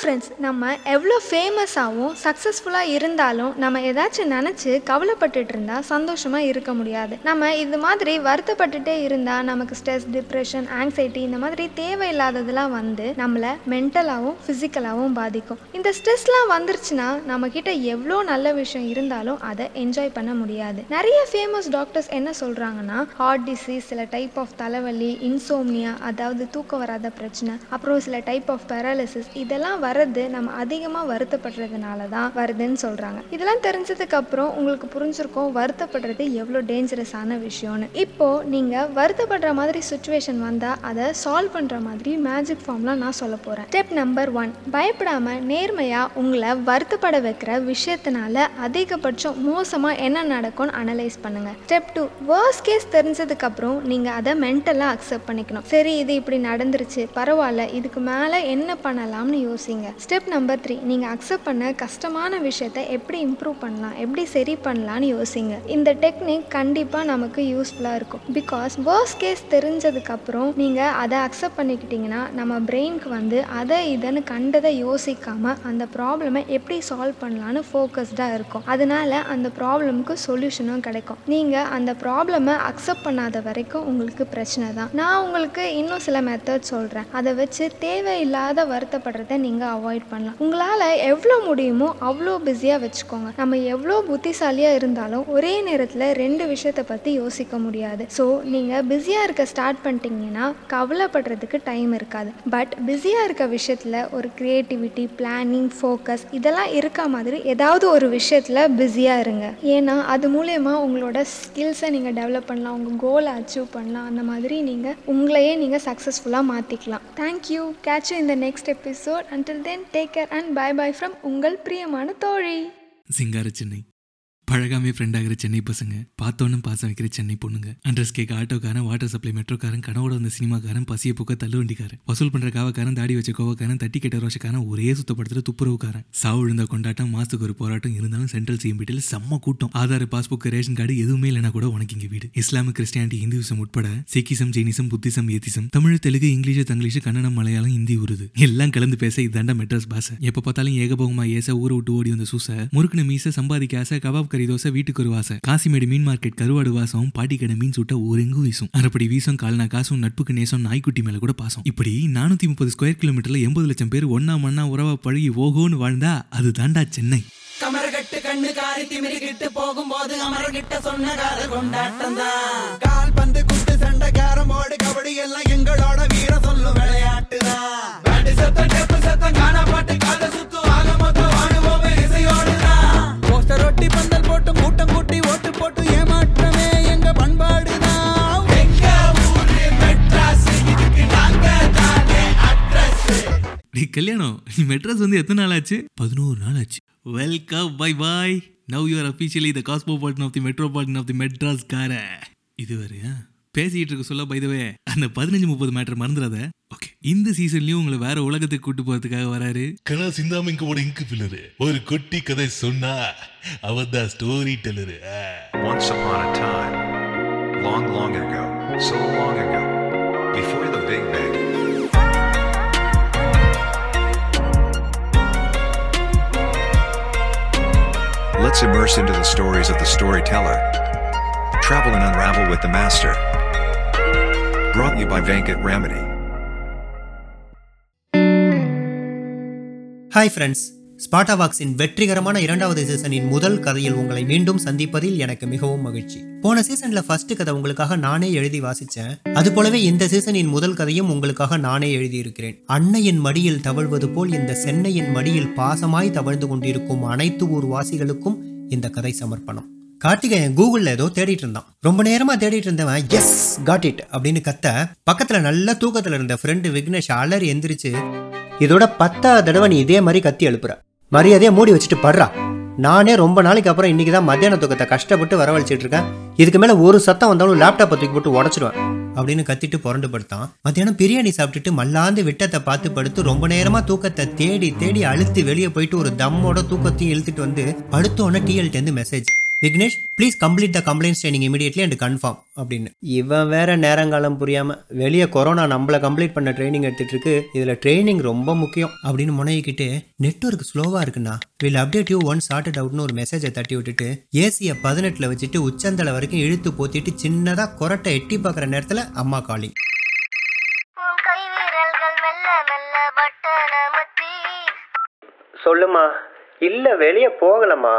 ஃப்ரெண்ட்ஸ் நம்ம எவ்வளோ ஃபேமஸாகவும் சக்ஸஸ்ஃபுல்லாக இருந்தாலும் நம்ம ஏதாச்சும் நினச்சி கவலைப்பட்டுட்டு இருந்தால் சந்தோஷமாக இருக்க முடியாது. நம்ம இது மாதிரி வருத்தப்பட்டுட்டே இருந்தால் நமக்கு ஸ்ட்ரெஸ் டிப்ரெஷன் ஆங்ஸைட்டி இந்த மாதிரி தேவையில்லாததெல்லாம் வந்து நம்மளை மென்டலாகவும் ஃபிசிக்கலாகவும் பாதிக்கும். இந்த ஸ்ட்ரெஸ்லாம் வந்துருச்சுன்னா நம்மக்கிட்ட எவ்வளோ நல்ல விஷயம் இருந்தாலும் அதை என்ஜாய் பண்ண முடியாது. நிறைய ஃபேமஸ் டாக்டர்ஸ் என்ன சொல்கிறாங்கன்னா ஹார்ட் டிசீஸ் சில டைப் ஆஃப் தலைவலி இன்சோம்னியா அதாவது தூக்கம் வராத பிரச்சனை அப்புறம் சில டைப் ஆஃப் பேரலிசிஸ் இதெல்லாம் வர்றது நம்ம அதிகமாக வருத்தப்படுறதுனால தான் வருதுன்னு சொல்கிறாங்க இதெல்லாம் தெரிஞ்சதுக்கு அப்புறம் உங்களுக்கு புரிஞ்சிருக்கும் வருத்தப்படுறது எவ்வளோ டேஞ்சரஸான விஷயம்னு. இப்போ நீங்கள் வருத்தப்படுற மாதிரி சுச்சுவேஷன் வந்தால் அதை சால்வ் பண்ணுற மாதிரி மேஜிக் ஃபார்ம்லாம் நான் சொல்ல போகிறேன் ஸ்டெப் நம்பர் ஒன் பயப்படாமல் நேர்மையாக உங்களை வருத்தப்பட வைக்கிற விஷயத்தினால அதிகபட்சம் மோசமாக என்ன நடக்கும்னு அனலைஸ் பண்ணுங்கள் ஸ்டெப் டூ வேர்ஸ் கேஸ் தெரிஞ்சதுக்கப்புறம் நீங்கள் அதை மென்டலாக அக்செப்ட் பண்ணிக்கணும். சரி இது இப்படி நடந்துருச்சு பரவாயில்ல இதுக்கு மேலே என்ன பண்ணலாம்னு யோசிங்க. ஸ்டெப் நம்பர் த்ரீ நீங்கள் அக்செப்ட் பண்ண கஷ்டமான விஷயத்தை எப்படி இம்ப்ரூவ் பண்ணலாம் எப்படி சரி பண்ணலாம்னு யோசிங்க. இந்த டெக்னிக் கண்டிப்பாக நமக்கு யூஸ்ஃபுல்லாக இருக்கும். பிகாஸ் வேர்ஸ் கேஸ் தெரிஞ்சதுக்கப்புறம் நீங்கள் அதை அக்செப்ட் பண்ணிக்கிட்டிங்கன்னா நம்ம பிரெயினுக்கு வந்து அதை இதன்னு கண்டதை யோசிக்காமல் அந்த ப்ராப்ளமை எப்படி சால்வ் பண்ணலான்னு ஃபோக்கஸ்டாக இருக்கும். அதனால அந்த ப்ராப்ளமுக்கு சொல்யூஷனும் கிடைக்கும். நீங்கள் அந்த ப்ராப்ளமை அக்செப்ட் பண்ணாத வரைக்கும் உங்களுக்கு பிரச்சனை தான். நான் உங்களுக்கு இன்னும் சில மெத்தட் சொல்கிறேன் அதை வச்சு தேவையில்லாத வருத்தப்படுறத நீங்கள் நீங்கள் அவாய்ட் பண்ணலாம். உங்களால் எவ்வளோ முடியுமோ அவ்வளோ பிஸியாக வச்சுக்கோங்க. நம்ம எவ்வளோ புத்திசாலியாக இருந்தாலும் ஒரே நேரத்தில் ரெண்டு விஷயத்தை பற்றி யோசிக்க முடியாது. ஸோ நீங்கள் பிஸியாக இருக்க ஸ்டார்ட் பண்ணிட்டீங்கன்னா கவலைப்படுறதுக்கு டைம் இருக்காது. பட் பிஸியாக இருக்க விஷயத்தில் ஒரு க்ரியேட்டிவிட்டி பிளானிங் ஃபோக்கஸ் இதெல்லாம் இருக்க மாதிரி ஏதாவது ஒரு விஷயத்தில் பிஸியாக இருங்க. ஏன்னா அது மூலயமா உங்களோட ஸ்கில்ஸை நீங்கள் டெவலப் பண்ணலாம். உங்கள் கோலை அச்சீவ் பண்ணலாம். அந்த மாதிரி நீங்கள் உங்களையே நீங்கள் சக்ஸஸ்ஃபுல்லாக மாற்றிக்கலாம் தேங்க்யூ கேட்ச் இந்த next episode until then take care and bye bye from உங்கள் பிரியமான தோழி. சிங்கார சென்னை பழகாமே ஃப்ரெண்ட் ஆகிற சென்னை பசங்க பார்த்தோன்னு பாசம் வைக்கிற சென்னை பொண்ணுங்க. அண்ட்ரஸ் கேக் ஆட்டோக்காரன் வாட்டர் சப்ளை மெட்ரோக்காரன் கனவோட வந்த சினிமாக்காரன் பசிய போக்க தள்ளு வண்டிக்காரன். வசூல் பண்ற காவக்காரன் தாடி வச்ச கோவக்காரன் தட்டி கெட்ட ரோஷக்காரன் ஒரே சுத்தப்படுத்துற துப்புரவுக்காரன். சாவு விழுந்த கொண்டாட்டம் மாசத்துக்கு ஒரு போராட்டம் இருந்தாலும் சென்ட்ரல் சிஎம்பிட்டில் செம்ம கூட்டம். ஆதார் பாஸ்புக் ரேஷன் கார்டு எதுவுமே இல்லைனா கூட உனக்கு இங்க வீடு. இஸ்லாமிக் கிறிஸ்டியானிட்டி இந்துவிசம் உட்பட Sikhism Jainism Buddhism atheism Tamil Telugu English Tanglish Kannada Malayalam Hindi Urdu. எல்லாம் கலந்து பேச இதாண்டா மெட்ராஸ் பாச. எப்ப பார்த்தாலும் ஏகபோகமா ஏச ஊரை விட்டு ஓடி வந்த சூச முறுக்குன மீச சம்பாதிக்க ஆசை கபாப் கறி தோசை வீட்டுக்கு ஒரு வாசை. காசிமேடு மீன் மார்க்கெட் கருவாடு வாசம் பாட்டி கடை மீன் சுட்ட ஒருங்கு வீசும். அரைப்படி வீசம் கால்னா காசும் நட்புக்கு நேசம் நாய்க்குட்டி மேல கூட பாசம். இப்படி நானூத்தி முப்பது ஸ்கொயர் கிலோமீட்டர்ல எண்பது லட்சம் பேர் ஒன்னா மண்ணா உறவா பழகி ஓகோன்னு வாழ்ந்தா அது தாண்டா சென்னை கமரகட்டு கண்ணு காரி திமிரிக்கிட்டு போகும்போது அமரகிட்ட சொன்ன கார கொண்டாட்டம் தான் கால் பந்து குட்டு சண்டை கேரமோடு கபடி எல்லாம் எங்களோட வீர சொல்லும் விளையாட்டு தான் சத்தம் டெப்பு சத்தம் காணா பாட்டு காத சுத்து ஆக மொத்தம் ஆடுவோமே இசையோடு தான் போஸ்டர் ஒட்டி பந்தல் போட்டு கூட்டம் கூட்டி ஓட்டு போட்டு ஏமாற்றமே எங்க பண்பாடு தான். எங்க ஊரு மெட்ராஸ்? இதுக்கு நாங்க தானே அட்ரஸ் டே கல்யாணம் நீ மெட்ராஸ் வந்து எத்தனை நாள் ஆச்சு? பதினோரு நாள் ஆச்சு. Welcome bye bye now you are officially the cosmopolitan of the metropolitan of the Madras கார இது வரையா பேசிக்கிட்டு இருக்க சொல்ல பைதவே அந்த பதினஞ்சு முப்பது மேட்டர் மறந்துடாத ஓகே இந்த சீசன்லயும் உங்களை வேற உலகத்துக்கு கூட்டு போறதுக்காக வராரு கணா சிந்தாமிங்கோட இங்கு பில்லரு ஒரு குட்டி கதை சொன்னா அவன் தான் story teller Once upon a time, long, long ago, so long ago, before the Big Bang, let's immerse into the stories of the storyteller. Travel and unravel with the master. Brought you by Venkat Ramani. Hi friends ஸ்பாட்டாவாக்ஸின் வெற்றிகரமான இரண்டாவது சீசனின் முதல் கதையில் உங்களை மீண்டும் சந்திப்பதில் எனக்கு மிகவும் மகிழ்ச்சி. போன சீசன்ல ஃபர்ஸ்ட் கதை உங்களுக்காக நானே எழுதி வாசிச்சேன். அது போலவே இந்த சீசனின் முதல் கதையும் உங்களுக்காக நானே எழுதியிருக்கிறேன். அன்னையின் மடியில் தவழ்வது போல் இந்த சென்னையின் மடியில் பாசமாய் தவழ்ந்து கொண்டிருக்கும் அனைத்து ஊர் வாசிகளுக்கும் இந்த கதை சமர்ப்பணம். கார்த்திகேயன் கூகுள்ல ஏதோ தேடிட்டு இருந்தான். ரொம்ப நேரமா தேடிட்டு இருந்தவன் எஸ் காட் இட் அப்படின்னு கத்த பக்கத்துல நல்ல தூக்கத்துல இருந்த ஃப்ரெண்டு விக்னேஷ் அலறி எந்திரிச்சு இதோட பத்தாவது தடவை நீ இதே மாதிரி கத்தி எழுப்புற. மரியாதையை மூடி வச்சுட்டு படுறா. நானே ரொம்ப நாளைக்கு அப்புறம் இன்னைக்கு தான் மத்தியான தூக்கத்தை கஷ்டப்பட்டு வரவழைச்சிட்டு இருக்கேன். இதுக்கு மேல ஒரு சத்தம் வந்தாலும் லேப்டாப்பை தூக்கி போட்டு உடச்சிடுவேன். அப்படின்னு கத்திட்டு புரண்டு படுத்தான். மத்தியானம் பிரியாணி சாப்பிட்டுட்டு மல்லாந்து விட்டத்தை பார்த்து படுத்து ரொம்ப நேரமா தூக்கத்தை தேடி தேடி அழுத்து வெளியே போயிட்டு ஒரு தம்மோட தூக்கத்தையும் இழுத்துட்டு வந்து படுத்தோன்னே டிஎல்டேந்து message Vignesh please complete the complaints training immediately and confirm அப்படின்னு. இவன் வேற நேரங்காலம் புரியாம வெளியே கொரோனா நம்மள கம்ப்ளீட் பண்ண ட்ரைனிங் எடுத்துட்டு இருக்கு. இதுல ட்ரைனிங் ரொம்ப முக்கியம். அப்படின்னு முனையிக்கிட்டு நெட்ஒர்க் ஸ்லோவா இருக்குண்ணா. Will update you once sorted அவுட்னு ஒரு மெசேஜை தட்டி விட்டுட்டு ஏசியை பதினெட்டுல வச்சுட்டு உச்சந்தலை வரைக்கும் இழுத்து போத்திட்டு சின்னதா கொரட்டை எட்டி பார்க்குற நேரத்துல அம்மா காலிங் சொல்லுமா இல்ல வெளியே போகலம்மா.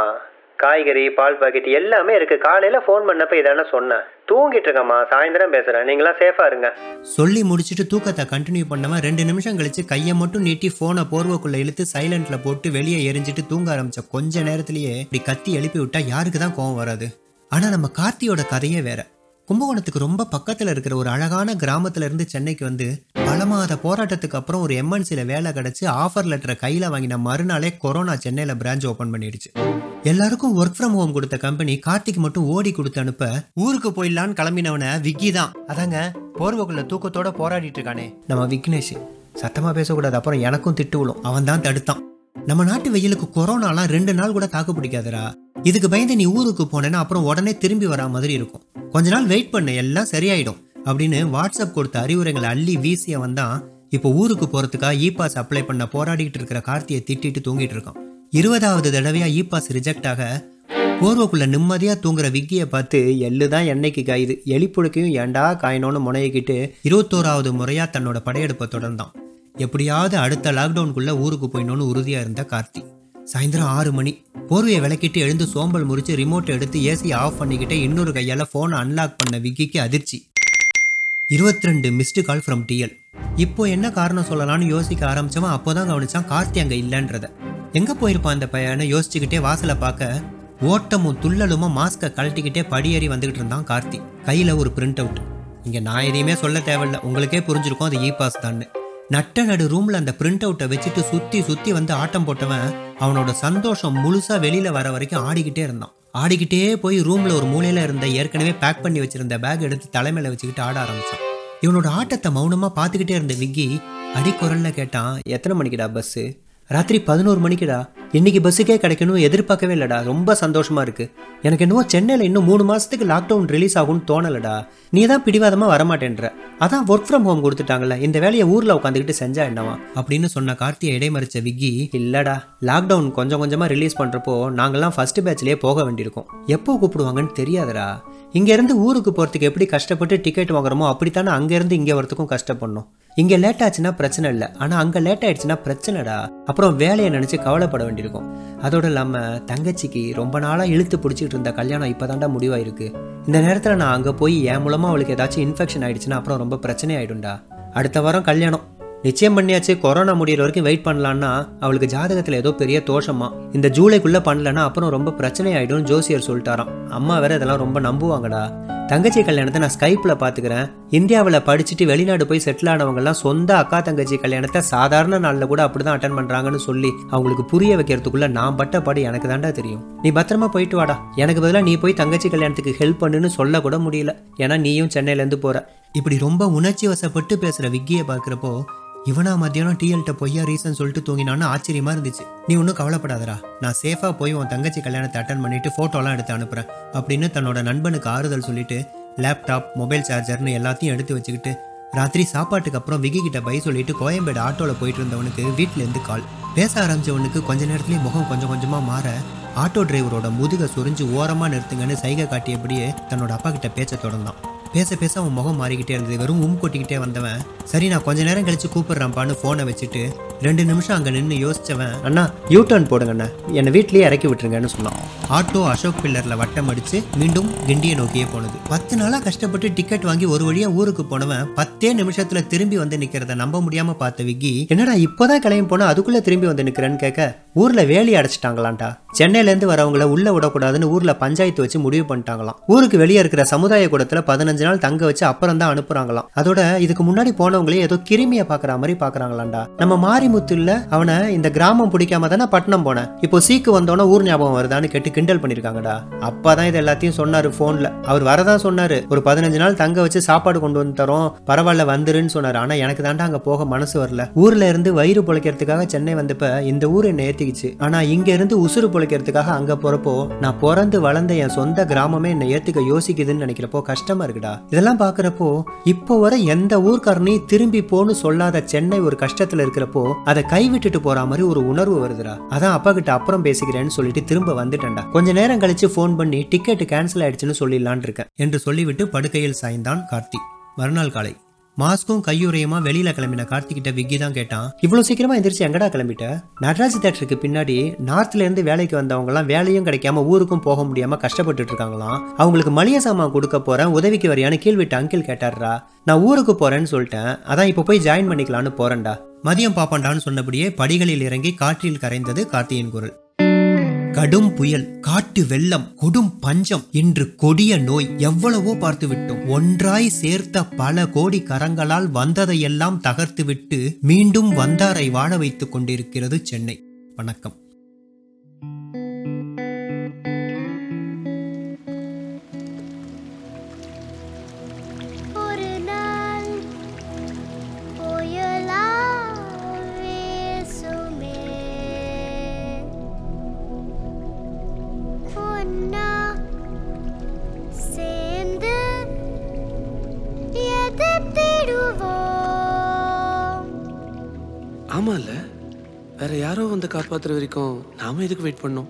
காய்கறி பால் பாக்கெட் எல்லாமே இருக்கு. காலையில ஃபோன் பண்ணப்ப இதான சொன்னேன். தூங்கிட்டு இருக்கம்மா. சாயந்தரம் பேசுறேன். நீங்களாம் சேஃபா இருங்க. சொல்லி முடிச்சுட்டு தூக்கத்தை கண்டினியூ பண்ணாம ரெண்டு நிமிஷம் கழிச்சு கையை மட்டும் நீட்டி போனை போர்வக்குள்ள இழுத்து சைலண்ட்ல போட்டு வெளியே எரிஞ்சிட்டு தூங்க ஆரம்பிச்ச கொஞ்ச நேரத்திலேயே இப்படி கத்தி எழுப்பி விட்டா யாருக்கு தான் கோவம் வராது? ஆனா நம்ம கார்த்தியோட கதையே வேற. கும்பகோணத்துக்கு ரொம்ப பக்கத்தில் இருக்கிற ஒரு அழகான கிராமத்துல இருந்து சென்னைக்கு வந்து பல மாத போராட்டத்துக்கு அப்புறம் ஒரு எம்என்சியில் வேலை கிடச்சி ஆஃபர் லெட்டரை கையில வாங்கின மறுநாளே கொரோனா சென்னையில பிரான்ச் ஓபன் பண்ணிடுச்சு. எல்லாருக்கும் ஒர்க் ஃப்ரம் ஹோம் கொடுத்த கம்பெனி கார்த்திக் மட்டும் ஓடி கொடுத்து அனுப்ப ஊருக்கு போயிடலான்னு கிளம்பினவன விக்கி தான். அதாங்க போர்வக்குள்ள தூக்கத்தோட போராடிட்டு இருக்கானே. நம்ம விக்னேஷ் சத்தமா பேசக்கூடாது அப்புறம் எனக்கும் திட்டு விழும். அவன் தான் தடுத்தான். நம்ம நாட்டு வெயிலுக்கு கொரோனாலாம் ரெண்டு நாள் கூட தாக்கு பிடிக்காதரா இதுக்கு பயந்து நீ ஊருக்கு போனேன்னா அப்புறம் உடனே திரும்பி வரா மாதிரி இருக்கும். கொஞ்ச நாள் வெயிட் பண்ணு எல்லாம் சரியாயிடும் அப்படின்னு வாட்ஸ்அப் கொடுத்த அறிவுரைகளை அள்ளி வீசிய வந்தான் இப்போ ஊருக்கு போறதுக்காக இ பாஸ் அப்ளை பண்ண போராடிட்டு இருக்கிற கார்த்தியை திட்டிட்டு தூங்கிட்டு இருக்கான். இருபதாவது தடவையா இ பாஸ் ரிஜெக்ட் ஆக போர்வக்குள்ளே நிம்மதியாக தூங்குற விக்கியை பார்த்து எள்ளு தான் எண்ணெய்க்கு காயுது? எலிப்புழுக்கையும் ஏண்டா காயணும்னு முனையிக்கிட்டு இருபத்தோராவது முறையாக தன்னோட படையெடுப்பை தொடர்ந்தான். எப்படியாவது அடுத்த லாக்டவுனுக்குள்ளே ஊருக்கு போயிடணும்னு உறுதியாக இருந்த கார்த்தி. சாயந்தரம் ஆறு மணி. போர்வையை விளக்கிட்டு எழுந்து சோம்பல் முறிச்சு ரிமோட்டை எடுத்து ஏசியை ஆஃப் பண்ணிக்கிட்டே இன்னொரு கையால் ஃபோனை அன்லாக் பண்ண விக்கிக்கு அதிர்ச்சி. இருபத்தி ரெண்டு மிஸ்டு கால் ஃப்ரம் டிஎல் இப்போ என்ன காரணம் சொல்லலாம்னு யோசிக்க ஆரம்பிச்சவன் அப்போதான் கவனிச்சான் கார்த்தி அங்கே இல்லைன்றத. எங்கே போயிருப்பான் அந்த பையனை யோசிச்சுக்கிட்டே வாசலை பார்க்க ஓட்டமும் துள்ளலுமா மாஸ்கை கழட்டிக்கிட்டே படியேறி வந்துகிட்டு இருந்தான் கார்த்தி. கையில் ஒரு பிரிண்ட் அவுட் இங்கே நான் எதையுமே சொல்ல தேவையில்ல. உங்களுக்கே புரிஞ்சிருக்கும் அது இ பாஸ் தான் நட்ட நடு ரூமில் அந்த பிரிண்ட் அவுட்டை வச்சுட்டு சுற்றி சுற்றி வந்து ஆட்டம் போட்டவன் அவனோட சந்தோஷம் முழுசா வெளியில வர வரைக்கும் ஆடிக்கிட்டே இருந்தான். ஆடிக்கிட்டே போய் ரூம்ல ஒரு மூலையில இருந்த ஏற்கனவே பேக் பண்ணி வச்சிருந்த பேக் எடுத்து தலைமையில வச்சுக்கிட்டு ஆட ஆரம்பிச்சான். இவனோட ஆட்டத்தை மௌனமா பார்த்துக்கிட்டே இருந்த விக்கி அடிக்குரல்ல கேட்டான் எத்தனை மணிக்குடா பஸ்ஸு ராத்திரி பதினோரு மணிக்குடா. இன்னைக்கு பஸ்ஸுக்கே கிடைக்கணும் எதிர்பார்க்கவே இல்லைடா. ரொம்ப சந்தோஷமா இருக்கு. எனக்கு என்னவோ சென்னையில் இன்னும் மூணு மாசத்துக்கு லாக்டவுன் ரிலீஸ் ஆகும்னு தோணலடா. நீ தான் பிடிவாதமா வரமாட்டேன்ற. அதான் ஒர்க் ஃப்ரம் ஹோம் கொடுத்துட்டாங்கல்ல இந்த வேலையை ஊர்ல உட்காந்துக்கிட்டு செஞ்சா என்னவா? அப்படின்னு சொன்ன கார்த்தியை இடைமறிச்ச விக்கி இல்லடா லாக்டவுன் கொஞ்சம் கொஞ்சமா ரிலீஸ் பண்றப்போ நாங்கெல்லாம் ஃபர்ஸ்ட் பேட்ச்லயே போக வேண்டியிருக்கோம். எப்போ கூப்பிடுவாங்கன்னு தெரியாதுடா. இங்கேருந்து ஊருக்கு போகிறதுக்கு எப்படி கஷ்டப்பட்டு டிக்கெட் வாங்குறோமோ அப்படித்தானே அங்கேருந்து இங்கே வரத்துக்கும் கஷ்டப்படணும். இங்கே லேட் ஆச்சுன்னா பிரச்சனை இல்லை. ஆனால் அங்கே லேட் ஆயிடுச்சுன்னா பிரச்சனைடா. அப்புறம் வேலையை நினச்சி கவலைப்பட வேண்டியிருக்கும். அதோடு இல்லாமல் தங்கச்சிக்கு ரொம்ப நாளாக இழுத்து பிடிச்சிட்டு இருந்த கல்யாணம் இப்பதான்டா முடிவாயிருக்கு. இந்த நேரத்தில் நான் அங்கே போய் என் மூலமாக அவளுக்கு ஏதாச்சும் இன்ஃபெக்ஷன் ஆயிடுச்சுன்னா அப்புறம் ரொம்ப பிரச்சனை ஆயிடும்டா அடுத்த வாரம் கல்யாணம். நிச்சயம் பண்ணியாச்சு கொரோனா முடியிற வரைக்கும் வெயிட் பண்ணலான்னா அவளுக்கு ஜாதகத்துல ஏதோ பெரிய தோஷமா. இந்த ஜூலைக்குள்ள பண்ணலன்னா அப்புறம் ரொம்ப பிரச்சனை ஆயிடும் ஜோசியர் சொல்லிட்டாராம். அம்மா வேற இதெல்லாம் ரொம்ப நம்புவாங்கடா. தங்கச்சி கல்யாணத்தை நான் ஸ்கைப்பில் பார்த்துக்கிறேன் இந்தியாவில் படிச்சுட்டு வெளிநாடு போய் செட்டில் ஆனவங்கலாம் சொந்த அக்கா தங்கச்சி கல்யாணத்தை சாதாரண நாளில் கூட அப்படி தான் அட்டன் பண்ணுறாங்கன்னு சொல்லி அவங்களுக்கு புரிய வைக்கிறதுக்குள்ள நான் பட்ட பாடு எனக்கு தாண்டா தெரியும். நீ பத்திரமா போயிட்டு வாடா. எனக்கு பதிலாக நீ போய் தங்கச்சி கல்யாணத்துக்கு ஹெல்ப் பண்ணுன்னு சொல்ல கூட முடியல. ஏன்னா நீயும் சென்னையிலேருந்து போற. இப்படி ரொம்ப உணர்ச்சி வசப்பட்டு பேசுகிற விக்கியை பார்க்குறப்போ இவனா மத்தியானம் டிஎல்கிட்ட பொய்யா ரீசன் சொல்லிட்டு தூங்கினான்னு ஆச்சரியமா இருந்துச்சு. நீ ஒன்றும் கவலைப்படாதடா. நான் சேஃபா போய் உன் தங்கச்சி கல்யாணத்தை அட்டன் பண்ணிட்டு ஃபோட்டோலாம் எடுத்து அனுப்புறேன். அப்படின்னு தன்னோட நண்பனுக்கு ஆறுதல் சொல்லிட்டு லேப்டாப் மொபைல் சார்ஜர்னு எல்லாத்தையும் எடுத்து வச்சுக்கிட்டு ராத்திரி சாப்பாட்டுக்கு அப்புறம் விகி கிட்ட பை சொல்லிட்டு கோயம்பேடு ஆட்டோவில் போயிட்டு இருந்தவனுக்கு வீட்டிலேருந்து கால் பேச ஆரம்பிச்சவனுக்கு கொஞ்ச நேரத்துலேயே முகம் கொஞ்சம் கொஞ்சமாக மாற ஆட்டோ டிரைவரோட முதுக சுரிஞ்சு ஓரமாக நிறுத்துங்கன்னு சைகை காட்டியபடியே தன்னோட அப்பா கிட்ட பேச்ச தொடர்ந்தான். பேச பேச அவன் முகம் மாறிக்கிட்டே இருந்தது. வெறும் உம் கொட்டிக்கிட்டே வந்தவன். சரி நான் கொஞ்ச நேரம் கழிச்சு கூப்பிடுறான்ப்பான்னு ஃபோனை வச்சுட்டு ரெண்டு நிமிஷம் அங்கே நின்று யோசிச்சவன் அண்ணா யூ டர்ன் போடுங்கண்ணா. என்னை வீட்லேயே இறக்கி விட்டுருங்கன்னு சொன்னான். ஆட்டோ அசோக் பில்லரில் வட்டம் அடித்து மீண்டும் கிண்டியை நோக்கியே போனது. பத்து நாளாக கஷ்டப்பட்டு டிக்கெட் வாங்கி ஒரு வழியாக ஊருக்கு போனவன் பத்தே நிமிஷத்துல திரும்பி வந்து நிக்கிறத நம்ப முடியாம பார்த்த விக்கி என்னடா இப்போதான் கிளம்பி போனால் அதுக்குள்ளே திரும்பி வந்து நிக்கிறேன்னு கேட்க ஊர்ல வேலி அடைச்சிட்டாங்களான்டா. சென்னையிலேருந்து வரவங்கள உள்ள விடக்கூடாதுன்னு ஊரில் பஞ்சாயத்து வச்சு முடிவு பண்ணிட்டாங்களாம். ஊருக்கு வெளியே இருக்கிற சமுதாய கூடத்தில் பதினஞ்சு நாள் தங்க வச்சு அப்புறம் தான் அனுப்புறாங்களாம். அதோட இதுக்கு முன்னாடி போனவங்களே ஏதோ கிருமியை பாக்குற மாதிரி பாக்குறாங்களாண்டா. நம்ம மாரிமுத்துல அவனை இந்த கிராமம் பிடிக்காம தானே பட்டணம் போனேன். இப்போ சீக்கு வந்தோன்னே ஊர் ஞாபகம் வருதான்னு கேட்டு கிண்டல் பண்ணிருக்காங்கடா. அப்பதான் இது எல்லாத்தையும் சொன்னாரு போன்ல. அவர் வரதான் சொன்னாரு. ஒரு பதினஞ்சு நாள் தங்க வச்சு சாப்பாடு கொண்டு வந்து தரோம் பரவாயில்ல வந்துருன்னு சொன்னாரு. ஆனா எனக்கு தாண்டா அங்க போக மனசு வரல. ஊர்ல இருந்து வயிறு பொழைக்கிறதுக்காக சென்னை வந்தப்ப இந்த ஊர் என்னை ஏத்திக்கிச்சு. ஆனா இங்க இருந்து உசுறு பொழைக்கிறதுக்காக அங்க போறப்போ நான் பிறந்து வளர்ந்த என் சொந்த கிராமமே என்னை ஏத்துக்க யோசிக்குதுன்னு நினைக்கிறப்போ கஷ்டமா இருக்குடா. இதெல்லாம் பாக்குறப்போ இப்போ வர எந்த ஊர்க்காரனையும் திரும்பி போன்னு சொல்லாத சென்னை ஒரு கஷ்டத்துல இருக்கிறப்போ அதை கைவிட்டுட்டு போற மாதிரி ஒரு உணர்வு வருதுடா. அதான் அப்பா கிட்ட அப்புறம் பேசிக்கிறேன்னு சொல்லிட்டு திரும்ப வந்துட்டேன்டா. கொஞ்ச நேரம் கழிச்சு போன் பண்ணி டிக்கெட் கேன்சல் ஆயிடுச்சுன்னு சொல்லிடலான் இருக்கேன் என்று சொல்லிவிட்டு படுக்கையில் சாய்ந்தான் கார்த்தி. மறுநாள் காலை. மாஸ்க்கும் கையுறையுமா வெளியில கிளம்பின கார்த்திகிட்ட விக்கி தான் கேட்டான். இவ்வளவு சீக்கிரமா எந்திரிச்சு எங்கடா கிளம்பிட்ட? நடராஜ் தேட்டருக்கு பின்னாடி நார்த்ல இருந்து வேலைக்கு வந்தவங்க எல்லாம் வேலையும் கிடைக்காம ஊருக்கும் போக முடியாம கஷ்டப்பட்டுட்டு இருக்காங்களாம். அவங்களுக்கு மளிகை சாமான் கொடுக்க போறேன் உதவிக்கு வரையான கீழ் அங்கிள் கேட்டாரா நான் ஊருக்கு போறேன்னு சொல்லிட்டேன் அதான் இப்போ போய் ஜாயின் பண்ணிக்கலான்னு போறேன்டா. மதியம் பாப்பாண்டான்னு சொன்னபடியே படிகளில் இறங்கி காற்றில் கரைந்தது கார்த்தியின் குரல். கடும் புயல் காட்டு வெள்ளம் கொடும் பஞ்சம் இன்று கொடிய நோய் எவ்வளவோ பார்த்து விட்டோம் ஒன்றாய் சேர்த்த பல கோடி கரங்களால் வந்ததையெல்லாம் தகர்த்துவிட்டு மீண்டும் வந்தாரை வாழ வைத்துக் கொண்டிருக்கிறது சென்னை. வணக்கம். காப்பாத்துற வரைக்கும் நாம எதுக்கு வெயிட் பண்ணோம்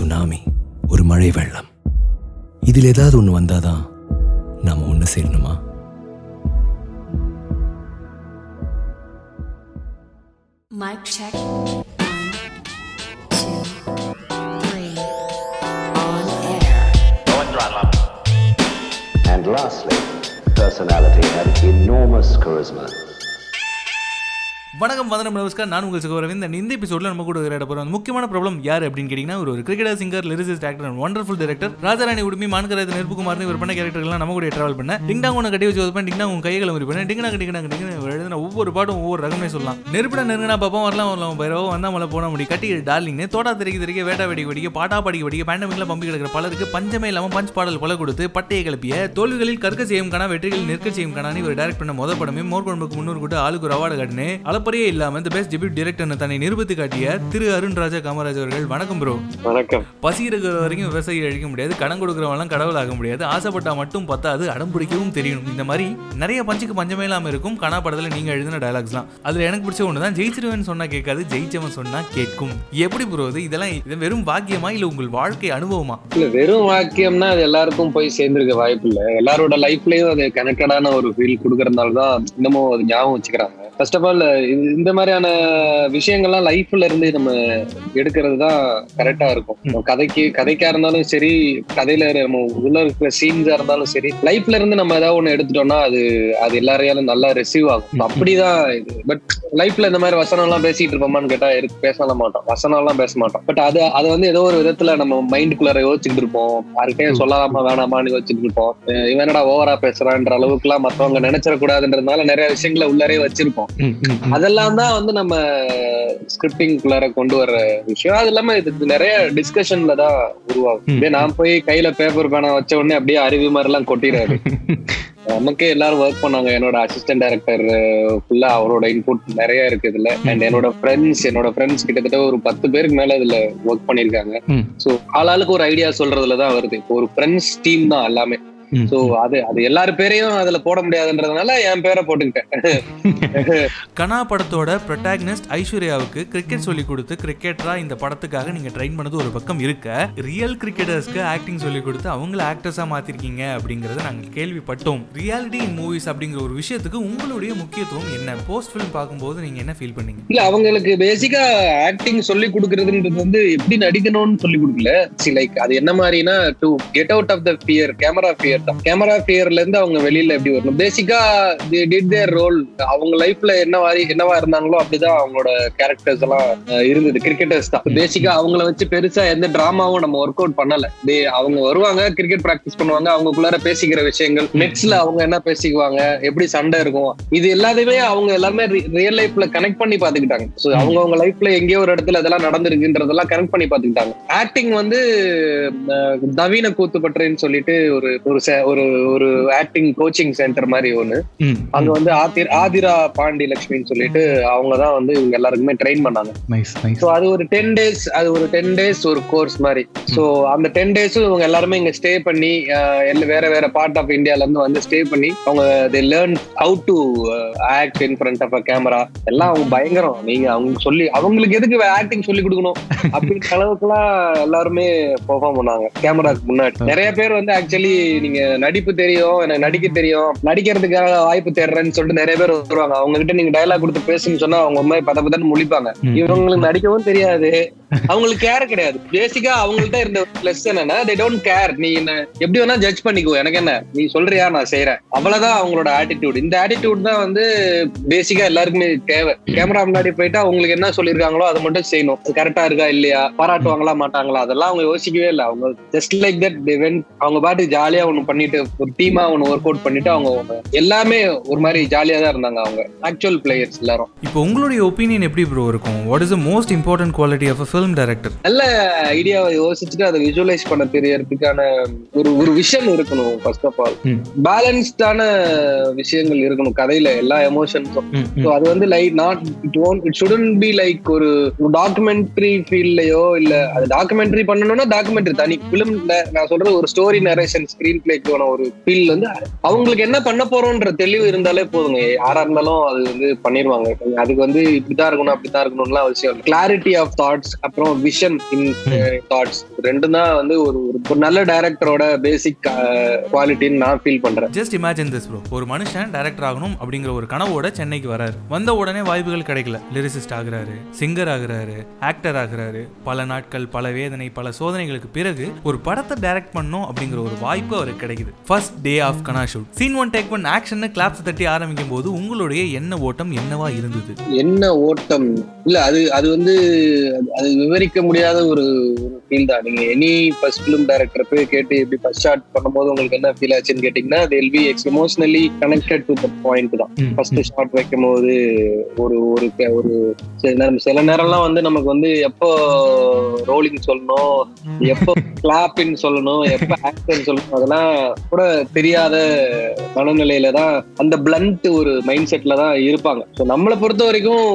சுனாமி ஒரு மழை வெள்ளம் இதில் ஏதாவது ஒன்று வந்தாதான் நாம ஒன்று சேரணுமா Mic check. One, two, three. On air. And lastly, personality had enormous charisma. வணக்கம் வந்தனம் நமஸ்கார் நான் உங்கள் சுகவரவிந்த் இந்த இந்த எபிசோட்ல நம்ம கூட விளையாட போறோம். முக்கியமான ப்ராப்ளம் யார் அப்படின்னு கேட்டீங்கன்னா ஒரு cricket cricketer singer lyricist actor and wonderful director Raja Rani உடுமி மான்கராஜ் நெருப்புக்குமார் இவர் பண்ண கேரக்டர்லாம் நம்ம கூட டிராவல் பண்ண. டிங்டாங் உன கட்டி வச்சு பண்ண டிங்டாங் உன் கைகளை முறி பண்ண டிங்னா டிங்னா டிங்னா எழுதின ஒவ்வொரு பாட்டும் ஒவ்வொரு ரகமே சொல்லலாம். நெருப்பிட நெருங்கினா பாப்போம் வரலாம் வரலாம். பைரவோ வந்தா மலை போன முடியும் கட்டி டார்லிங்னு தோட்டா தெரிக்க தெரிக்க வேட்டா வெடிக்க வெடிக்க பாட்டா படிக்க படிக்க பேண்டமிக்ல பம்பி கிடக்கிற பலருக்கு பஞ்சமே இல்லாம பஞ்ச் பாடல் பல கொடுத்து பட்டையை கிளப்பிய தோல்விகளில் கற்க செய்யும் காணா வெற்றிகளில் நிற்க செய்யும் காணான்னு இவர் டைரக்ட் பண்ண முதல் படமே. மோர்குழம்புக்கு முன்னூறு கூட்டு ஆளுக்கு ஒரு அவார்டு காட்டுன்னு அளப்பறையே இல்லாம இந்த பெஸ்ட் டெபியூட் டிரெக்டர்னு தன்னை நிரூபித்து காட்டிய திரு அருண் ராஜா காமராஜ் அவர்கள். வணக்கம் ப்ரோ வணக்கம். பசி இருக்கிற வரைக்கும் விவசாயி அழிக்க முடியாது. கடன் கொடுக்குறவங்களாம் கடவுள் ஆக முடியாது. ஆசைப்பட்டா மட்டும் பத்தாது. அடம் பிடிக்கவும் தெரியணும் இந்த மாதிரி நிறைய பஞ்சுக்கு பஞ்சமே இல்லாம இருக்கும். கனா படத்துல நீங்க எழுதின டயலாக்ஸ்லாம் அதுல எனக்கு பிடிச்ச ஒன்று தான் ஜெயிச்சிருவேன் சொன்னா கேட்காது ஜெயிச்சவன் சொன்னா கேட்கும். எப்படி ப்ரோ இது? இதெல்லாம் இது வெறும் பாக்கியமா இல்ல உங்கள் வாழ்க்கை அனுபவமா? இல்ல வெறும் வாக்கியம்னா அது எல்லாருக்கும் போய் சேர்ந்திருக்க வாய்ப்பு இல்ல. எல்லாரோட லைஃப்லயும் அது கனெக்டடான ஒரு ஃபீல் கொடுக்கறதுனால தான் இன்னமும் அது ஞாபகம் வச்சுக்கிறாங்க. ஃபர்ஸ்ட் ஆஃப் ஆல் இந்த மாதிரியான விஷயங்கள்லாம் லைஃப்ல இருந்து நம்ம எடுக்கிறது தான் கரெக்டா இருக்கும் கதைக்கு கதைக்கா இருந்தாலும் சரி கதையில நம்ம உள்ள இருக்கிற சீன்ஸா இருந்தாலும் சரி லைஃப்ல இருந்து நம்ம ஏதாவது ஒண்ணு எடுத்துட்டோம்னா அது அது எல்லாரையாலும் நல்லா ரிசீவ் ஆகும். அப்படிதான் இது. பட் லைஃப்ல இந்த மாதிரி வசனம் எல்லாம் பேசிட்டு இருப்போமான்னு கேட்டா இருக்கு பேசலாம் மாட்டோம். வசனம் எல்லாம் பேச மாட்டோம். பட் அது அதை வந்து ஏதோ ஒரு விதத்துல நம்ம மைண்டுக்குள்ளார யோசிச்சுட்டு இருப்போம். யார்கிட்டயும் சொல்லாமா வேணாமான்னு யோசிச்சுட்டு இருப்போம். அஹ் இவன் என்னடா ஓவரா பேசுறான்ற அளவுக்கு எல்லாம் மத்தவங்க நினைச்சிடக்கூடாதுன்றதுனால நிறைய விஷயங்களை உள்ளரே வச்சிருப்போம். அதெல்லாம் தான் வந்து நம்ம ஸ்கிரிப்டிங்குள்ளார கொண்டு வர்ற விஷயம். அது இல்லாம இது நிறைய டிஸ்கஷன்ல தான் உருவாகும். நான் போய் கையில பேப்பர் பேனா வச்ச உடனே அப்படியே அருவி மாதிரி எல்லாம் கொட்டிடாரு நமக்கே எல்லாரும் ஒர்க் பண்ணாங்க என்னோட அசிஸ்டன்ட் டைரக்டர் ஃபுல்லா அவரோட இன்புட் நிறைய இருக்கு இதுல. அண்ட் என்னோட ஃப்ரெண்ட்ஸ் என்னோட ஃப்ரெண்ட்ஸ் கிட்டத்தட்ட ஒரு பத்து பேருக்கு மேல இதுல ஒர்க் பண்ணிருக்காங்க சோ ஆளாளுக்கு ஒரு ஐடியா சொல்றதுல தான் வருது ஒரு ஃப்ரெண்ட்ஸ் டீம் தான் எல்லாமே. சோ அது அது எல்லாரு பேரையும் அதுல போட முடியாதுன்றதுனால என் பேரை போட்டுக்கிட்டேன். கனா படத்தோட ப்ரொட்டாகனிஸ்ட் ஐஸ்வர்யாவுக்கு கிரிக்கெட் சொல்லி கொடுத்து கிரிக்கெட்டரா இந்த படத்துக்காக நீங்க ட்ரெயின் பண்ணது ஒரு பக்கம் இருக்க. ரியல் கிரிக்கெட்டர்ஸ்க்கு ஆக்டிங் சொல்லி கொடுத்து அவங்கள ஆக்டர்ஸா மாத்திருக்கீங்க அப்படிங்கறத நாங்க கேள்விப்பட்டோம். ரியாலிட்டி இன் மூவிஸ் அப்படிங்கிற ஒரு விஷயத்துக்கு உங்களுடைய முக்கியத்துவம் என்ன? போஸ்ட் ஃபிலிம் பார்க்கும்போது நீங்க என்ன ஃபீல் பண்ணீங்க? இல்ல அவங்களுக்கு பேசிக்கா ஆக்டிங் சொல்லி கொடுக்கறதுன்றது வந்து எப்படி நடிக்கணும்னு சொல்லி கொடுக்கல. லைக் அது என்ன மாதிரினா to get out of the fear camera fear camera ஃபியர்ல இருந்து அவங்க வெளியில எப்படி வரணும்? பேசிக்கா டிட் தேர் ரோல் அவங்க லைஃப்ல என்ன மாதிரி என்னவா இருந்தாங்களோ அப்படிதான் அவங்களோட கேரக்டர்ஸ் எல்லாம் இருந்தது. கிரிக்கெட்டர்ஸ் தான். பேசிக்கா அவங்கள வச்சு பெருசா எந்த டிராமாவும் நம்ம ஒர்க் அவுட் பண்ணல. அவங்க வருவாங்க கிரிக்கெட் பிராக்டிஸ் பண்ணுவாங்க அவங்களுக்குள்ளார பேசிக்கிற விஷயங்கள். நெட்ஸ்ல அவங்க என்ன பேசிக்குவாங்க எப்படி சண்டை இருக்கும் இது எல்லாத்தையுமே அவங்க எல்லாமே ரியல் லைஃப்ல கனெக்ட் பண்ணி பாத்துக்கிட்டாங்க சோ அவங்க அவங்க லைஃப்ல எங்கேயோ ஒரு இடத்துல இதெல்லாம் நடந்திருக்குன்றதெல்லாம் கனெக்ட் பண்ணி பாத்துக்கிட்டாங்க ஆக்டிங் வந்து நவீன கூத்துப்பட்டுன்னு சொல்லிட்டு ஒரு ஒரு ஒரு ஒரு ஆக்டிங் கோச்சிங் சென்டர் மாதிரி ஒண்ணு. அங்க வந்து ஆதிர் ஆதிரா பாண்டி லட்சுமின்னு சொல்லிட்டு அவங்க தான் வந்து இவங்க எல்லாருக்குமே ட்ரெயின் பண்ணாங்க. ஸோ அது ஒரு டென் டேஸ் அது ஒரு டென் டேஸ் ஒரு கோர்ஸ் மாதிரி. ஸோ அந்த டென் டேஸும் இவங்க எல்லாருமே இங்க ஸ்டே பண்ணி வேற வேற பார்ட் ஆஃப் இந்தியால இருந்து வந்து ஸ்டே பண்ணி அவங்க they learn how to act in front of a camera எல்லாம் அவங்க பயங்கரம். நீங்க அவங்க சொல்லி அவங்களுக்கு எதுக்கு ஆக்டிங் சொல்லி கொடுக்கணும்? அப்படின்ற அளவுக்குலாம் எல்லாருமே பெர்ஃபார்ம் பண்ணாங்க. கேமராக்கு முன்னாடி. நிறைய பேர் வந்து ஆக்சுவலி நீங்க நடிப்பு தெரியும் எனக்கு நடிக்க தெரியும். நடிக்கிறதுக்காக வாய்ப்பு தேடுறேன்னு சொல்லிட்டு நிறைய பேர் வருவாங்க. அவங்க கிட்ட நீங்க டயலாக் கொடுத்து பேசுன்னு சொன்னா அவங்க மாதிரி பத பதன்னு முழிப்பாங்க. இவங்களுக்கு நடிக்கவும் தெரியாது. அவங்களுக்கு கேர் கிடையாது. பேசிக்கா அவங்கள்ட்ட இருந்த பிளஸ் என்னன்னா தே டோன்ட் கேர் நீ என்ன எப்படி வேணா ஜட்ஜ் பண்ணிக்கோ. எனக்கு என்ன நீ சொல்றியா நான் செய்யறேன் அவ்வளவுதான் அவங்களோட ஆட்டிடியூட் இந்த ஆட்டிடியூட் தான் வந்து பேசிக்கா எல்லாருக்குமே தேவை. கேமரா முன்னாடி போயிட்டு அவங்களுக்கு என்ன சொல்லிருக்காங்களோ அதை மட்டும் செய்யணும். கரெக்டா இருக்கா இல்லையா? பாராட்டுவாங்களா மாட்டாங்களா? அதெல்லாம் அவங்க யோசிக்கவே இல்லை. அவங்க ஜஸ்ட் லைக் தட் அவங்க பாட்டு ஜாலியா ஒண்ணு பண்ணிட்டு ஒரு டீமா ஒண்ணு ஒர்க் அவுட் பண்ணிட்டு அவங்க எல்லாமே ஒரு மாதிரி ஜாலியா தான் இருந்தாங்க அவங்க. ஆக்சுவல் பிளேயர்ஸ் எல்லாரும். இப்போ உங்களுடைய ஒப்பீனியன் எப்படி ப்ரோ இருக்கும்? What is the most important quality of film director நல்ல ஐடியாவை யோசிச்சுட்டு அதை விஜுவலைஸ் பண்ண தெரியறதுக்கான ஒரு ஒரு விஷன் இருக்கணும் ஃபர்ஸ்ட் ஆஃப் ஆல் பேலன்ஸ்டான விஷயங்கள் இருக்கணும் கதையில எல்லா எமோஷன்ஸும் ஸோ அது வந்து like not it own it shouldn't be like ஒரு டாக்குமெண்ட்ரி ஃபீல்ட்லயோ இல்ல அது டாக்குமெண்ட்ரி பண்ணணும்னா டாக்குமெண்ட்ரி தனி. பிலிம்ல நான் சொல்றது ஒரு ஸ்டோரி நரேஷன் ஸ்கிரீன் பிளேக்கான ஒரு ஃபீல் வந்து அவங்களுக்கு என்ன பண்ண போறோம்ன்ற தெளிவு இருந்தாலே போதுங்க. யாரா இருந்தாலும் அது வந்து பண்ணிடுவாங்க அதுக்கு வந்து இப்படிதான் இருக்கணும் அப்படித்தான் இருக்கணும்லாம் அவசியம் கிளாரிட்டி ஆஃப் தாட்ஸ் அப்புறம் விஷன் இன் தாட்ஸ் ரெண்டும் தான் வந்து ஒரு ஒரு- நல்ல டைரக்டரோட பேசிக் குவாலிட்டின்னு நான் ஃபீல் பண்றேன். ஜஸ்ட் இமேஜின் திஸ் ப்ரோ ஒரு மனுஷன் டைரக்டர் ஆகணும் அப்படிங்கிற ஒரு கனவோட சென்னைக்கு வராரு. வந்த உடனே வாய்ப்புகள் கிடைக்கல. லிரிசிஸ்ட் ஆகுறாரு சிங்கர் ஆகுறாரு ஆக்டர் ஆகுறாரு. பல நாட்கள் பல வேதனை பல சோதனைகளுக்கு பிறகு ஒரு படத்தை டைரக்ட் பண்ணணும் அப்படிங்கிற ஒரு வாய்ப்பு அவருக்கு கிடைக்குது. First day of Kanaa shoot scene one take one action claps தட்டி ஆரம்பிக்கும் போது உங்களுடைய என்ன ஓட்டம் என்னவா இருந்தது? என்ன ஓட்டம்? இல்ல அது அது வந்து அது- அது விவரிக்க முடியாத ஒரு ஃபீல் தான். நீங்க எனி ஃபர்ஸ்ட் ஃபிலிம் டைரக்டர் போய் கேட்டு எப்படி ஃபர்ஸ்ட் ஷாட் பண்ணும்போது உங்களுக்கு என்ன ஃபீல் ஆச்சுன்னு கேட்டீங்கன்னா they'll be ex emotionally connected to the point தான் ஃபர்ஸ்ட் ஷாட் வைக்கும் போது ஒரு ஒரு ஒரு சில நேரம் சில நேரம்லாம் வந்து நமக்கு வந்து எப்போ ரோலிங் சொல்லணும் எப்போ கிளாப்னு சொல்லணும் எப்போ ஆக்ஷன் சொல்லணும் அதெல்லாம் கூட தெரியாத மனநிலையில தான் அந்த பிளண்ட் ஒரு மைண்ட் செட்ல தான் இருப்பாங்க. ஸோ நம்மளை பொறுத்த வரைக்கும்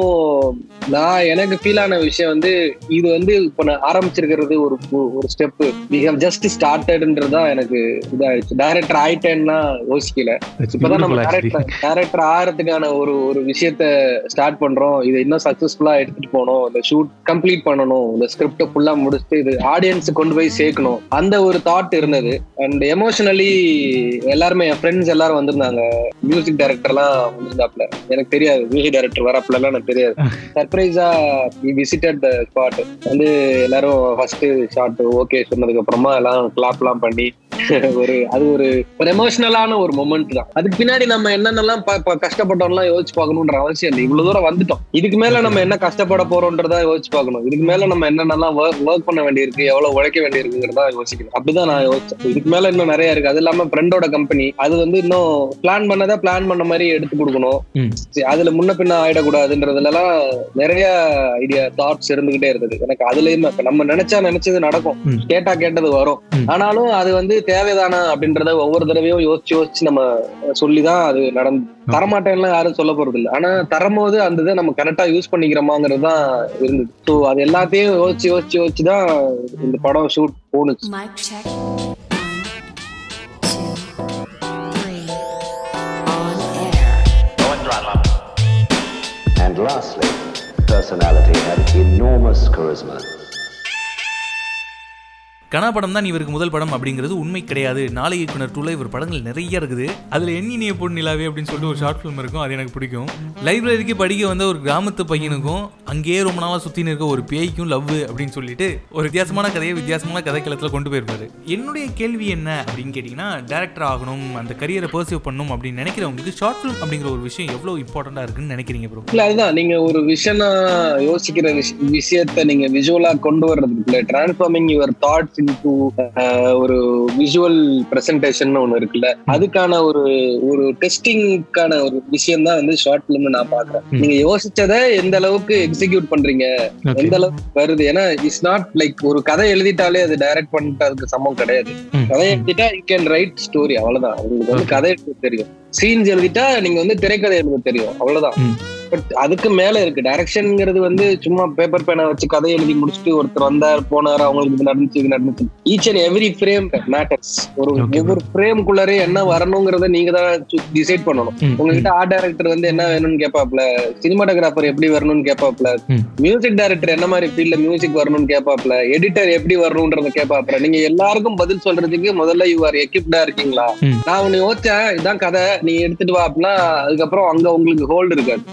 நான் எனக்கு ஃபீல் ஆன விஷயம் வந்து இது வந்து இப்போ நான் ஆரம்பிச்சிருக்கிறது ஒரு ஒரு ஸ்டெப் வி ஹவ் ஜஸ்ட் ஸ்டார்டட்ன்றது தான் எனக்கு இதாயிடுச்சு. டைரக்டர் ஆயிட்டேன்னா யோசிக்கல. இப்பதான் நம்ம டேரக்டர் டேரக்டர் ஆகிறதுக்கான ஒரு ஒரு விஷயத்த ஸ்டார்ட் பண்றோம். இதை இன்னும் சக்சஸ்ஃபுல்லா எடுத்துட்டு போகணும். இந்த ஷூட் கம்ப்ளீட் பண்ணணும். இந்த ஸ்கிரிப்டை ஃபுல்லா முடிச்சுட்டு இது ஆடியன்ஸ் கொண்டு போய் சேர்க்கணும். அந்த ஒரு தாட் இருந்தது. அண்ட் எமோஷனலி எல்லாருமே என் ஃப்ரெண்ட்ஸ் எல்லாரும் வந்திருந்தாங்க. மியூசிக் டைரக்டர்லாம் வந்திருந்தாப்ல எனக்கு தெரியாது. மியூசிக் டைரக்டர் வரப்பலாம் எல்லாம் எனக்கு தெரியாது. சர்ப்ரைஸா விசிட்டட் த ஸ்பாட் வந்து எல்லாரும் ஃபர்ஸ்ட் ஷாட் ஓகே சொன்னதுக்கு அப்புறமா எல்லாம் கிளாப் எல்லாம் பண்ணி ஒரு அது ஒரு ஒரு எமோஷனலான ஒரு மொமெண்ட் தான். அதுக்கு பின்னாடி நம்ம என்னென்னலாம் கஷ்டப்பட்டோம்லாம் யோசிச்சு பார்க்கணுன்ற அவசியம் இல்லை. இவ்வளவு தூரம் வந்துட்டோம். இதுக்கு மேல நம்ம என்ன கஷ்டப்பட போறோம்ன்றதா யோசிச்சு பார்க்கணும். இதுக்கு மேல நம்ம என்னென்னலாம் ஒர்க் பண்ண வேண்டியிருக்கு எவ்வளவு உழைக்க வேண்டியிருக்குங்கிறதா யோசிக்கணும். அப்படிதான் நான் யோசிச்சேன். இதுக்கு மேல இன்னும் நிறைய இருக்கு. அது இல்லாம ஃப்ரெண்டோட கம்பெனி அது வந்து இன்னும் பிளான் பண்ணதை பிளான் பண்ண மாதிரி எடுத்து கொடுக்கணும். அதுல முன்ன பின்ன ஆயிடக்கூடாதுன்றதுல எல்லாம் நிறைய ஐடியா தாட்ஸ் இருந்துகிட்டே இருந்தது. எனக்கு அதுலயுமே நம்ம நினைச்சா நினைச்சது நடக்கும். கேட்டா கேட்டது வரும். ஆனாலும் அது வந்து தேவைதானா அப்படின்றத ஒவ்வொரு தடவையும் யோசிச்சு யோசிச்சு நம்ம சொல்லிதான் அது நடந்து தரமாட்டேன்லாம் யாரும் சொல்ல போறது இல்லை. ஆனா தரும்போது அந்த இதை நம்ம கரெக்டா யூஸ் பண்ணிக்கிறோமாங்கிறது தான் இருந்தது. ஸோ அது எல்லாத்தையும் யோசிச்சு யோசிச்சு யோசிச்சு தான் இந்த படம் ஷூட் போணுச்சு. And lastly, personality had enormous charisma. கனா படம் தான் இவருக்கு முதல் படம் அப்படிங்கிறது உண்மை கிடையாது. நாளை இயக்குனர் டூல இவர் படங்கள் நிறைய இருக்குது. அதுல எண்ணினிய பொண்ணு நிலாவே அப்படின்னு சொல்லிட்டு ஒரு ஷார்ட் ஃபிலிம் இருக்கும். அது எனக்கு பிடிக்கும். லைப்ரரிக்கு படிக்க வந்த ஒரு கிராமத்து பையனுக்கும் அங்கேயே ரொம்ப நாளா சுற்றின்னு இருக்க ஒரு பேய்க்கும் லவ் அப்படின்னு சொல்லிட்டு ஒரு வித்தியாசமான கதையை வித்தியாசமான கதைக்களத்துல கொண்டு போயிருப்பாரு. என்னுடைய கேள்வி என்ன அப்படின்னு கேட்டீங்கன்னா டேரக்டர் ஆகணும் அந்த கரியரை பர்சீவ் பண்ணணும் அப்படின்னு நினைக்கிறவங்களுக்கு ஷார்ட் ஃபிலிம் அப்படிங்கிற ஒரு விஷயம் எவ்வளவு இம்பார்ட்டண்ட்டாக இருக்குன்னு நினைக்கிறீங்க ப்ரோ இல்ல அதுதான். நீங்க ஒரு விஷனா யோசிக்கிற விஷயத்தை விஷயத்த நீங்க விஜுவலா கொண்டு வர்றதுக்குள்ள டிரான்ஸ்ஃபார்மிங் யுவர் தாட்ஸ் இன்டு ஒரு விஜுவல் பிரசன்டேஷன் ஒண்ணு இருக்குல்ல அதுக்கான ஒரு ஒரு டெஸ்டிங்கான ஒரு விஷயம் தான் வந்து ஷார்ட் பிலிம் நான் பாக்குறேன் நீங்க யோசிச்சதை எந்த அளவுக்கு எக்ஸிக்யூட் பண்றீங்க? எந்த அளவுக்கு வருது? ஏன்னா இட்ஸ் நாட் லைக் ஒரு கதை எழுதிட்டாலே அது டைரக்ட் பண்ணிட்டு அதுக்கு சமம் கிடையாது. கதை எழுதிட்டா யூ கேன் ரைட் ஸ்டோரி அவ்வளவுதான். உங்களுக்கு வந்து கதை எழுத தெரியும். சீன்ஸ் எழுதிட்டா நீங்க வந்து திரைக்கதை எழுத தெரியும். அவ்வளவுதான். அதுக்கு மேல இருக்கு. டைரக்ஷன்ங்கிறது வந்து சும்மா பேப்பர் பேனை வச்சு கதை எழுதி முடிச்சுட்டு ஒருத்தர் வந்தார் போனார் அவங்களுக்கு இது நடந்துச்சு இது நடந்துச்சு each and every frame matters ஒரு ஒவ்வொரு ஃப்ரேம்குள்ளரே என்ன வரணுங்கிறத நீங்க தான் டிசைட் பண்ணணும். உங்ககிட்ட ஆர்ட் டைரக்டர் வந்து என்ன வேணும்னு கேட்பாப்ல சினிமாட்டோகிராஃபர் எப்படி வரணும்னு கேட்பாப்ல மியூசிக் டைரக்டர் என்ன மாதிரி ஃபீல்ட்ல மியூசிக் வரணும்னு கேட்பாப்ல எடிட்டர் எப்படி வரணும்ன்றத கேட்பாப்ல நீங்க எல்லாருக்கும் பதில் சொல்றதுக்கு முதல்ல யூ ஆர் எக்யூப்டா இருக்கீங்களா? நான் ஒண்ணு யோசிச்சேன் இதான் கதை நீ எடுத்துட்டு வா அப்படின்னா அதுக்கப்புறம் அங்க உங்களுக்கு ஹோல்டு இருக்காது.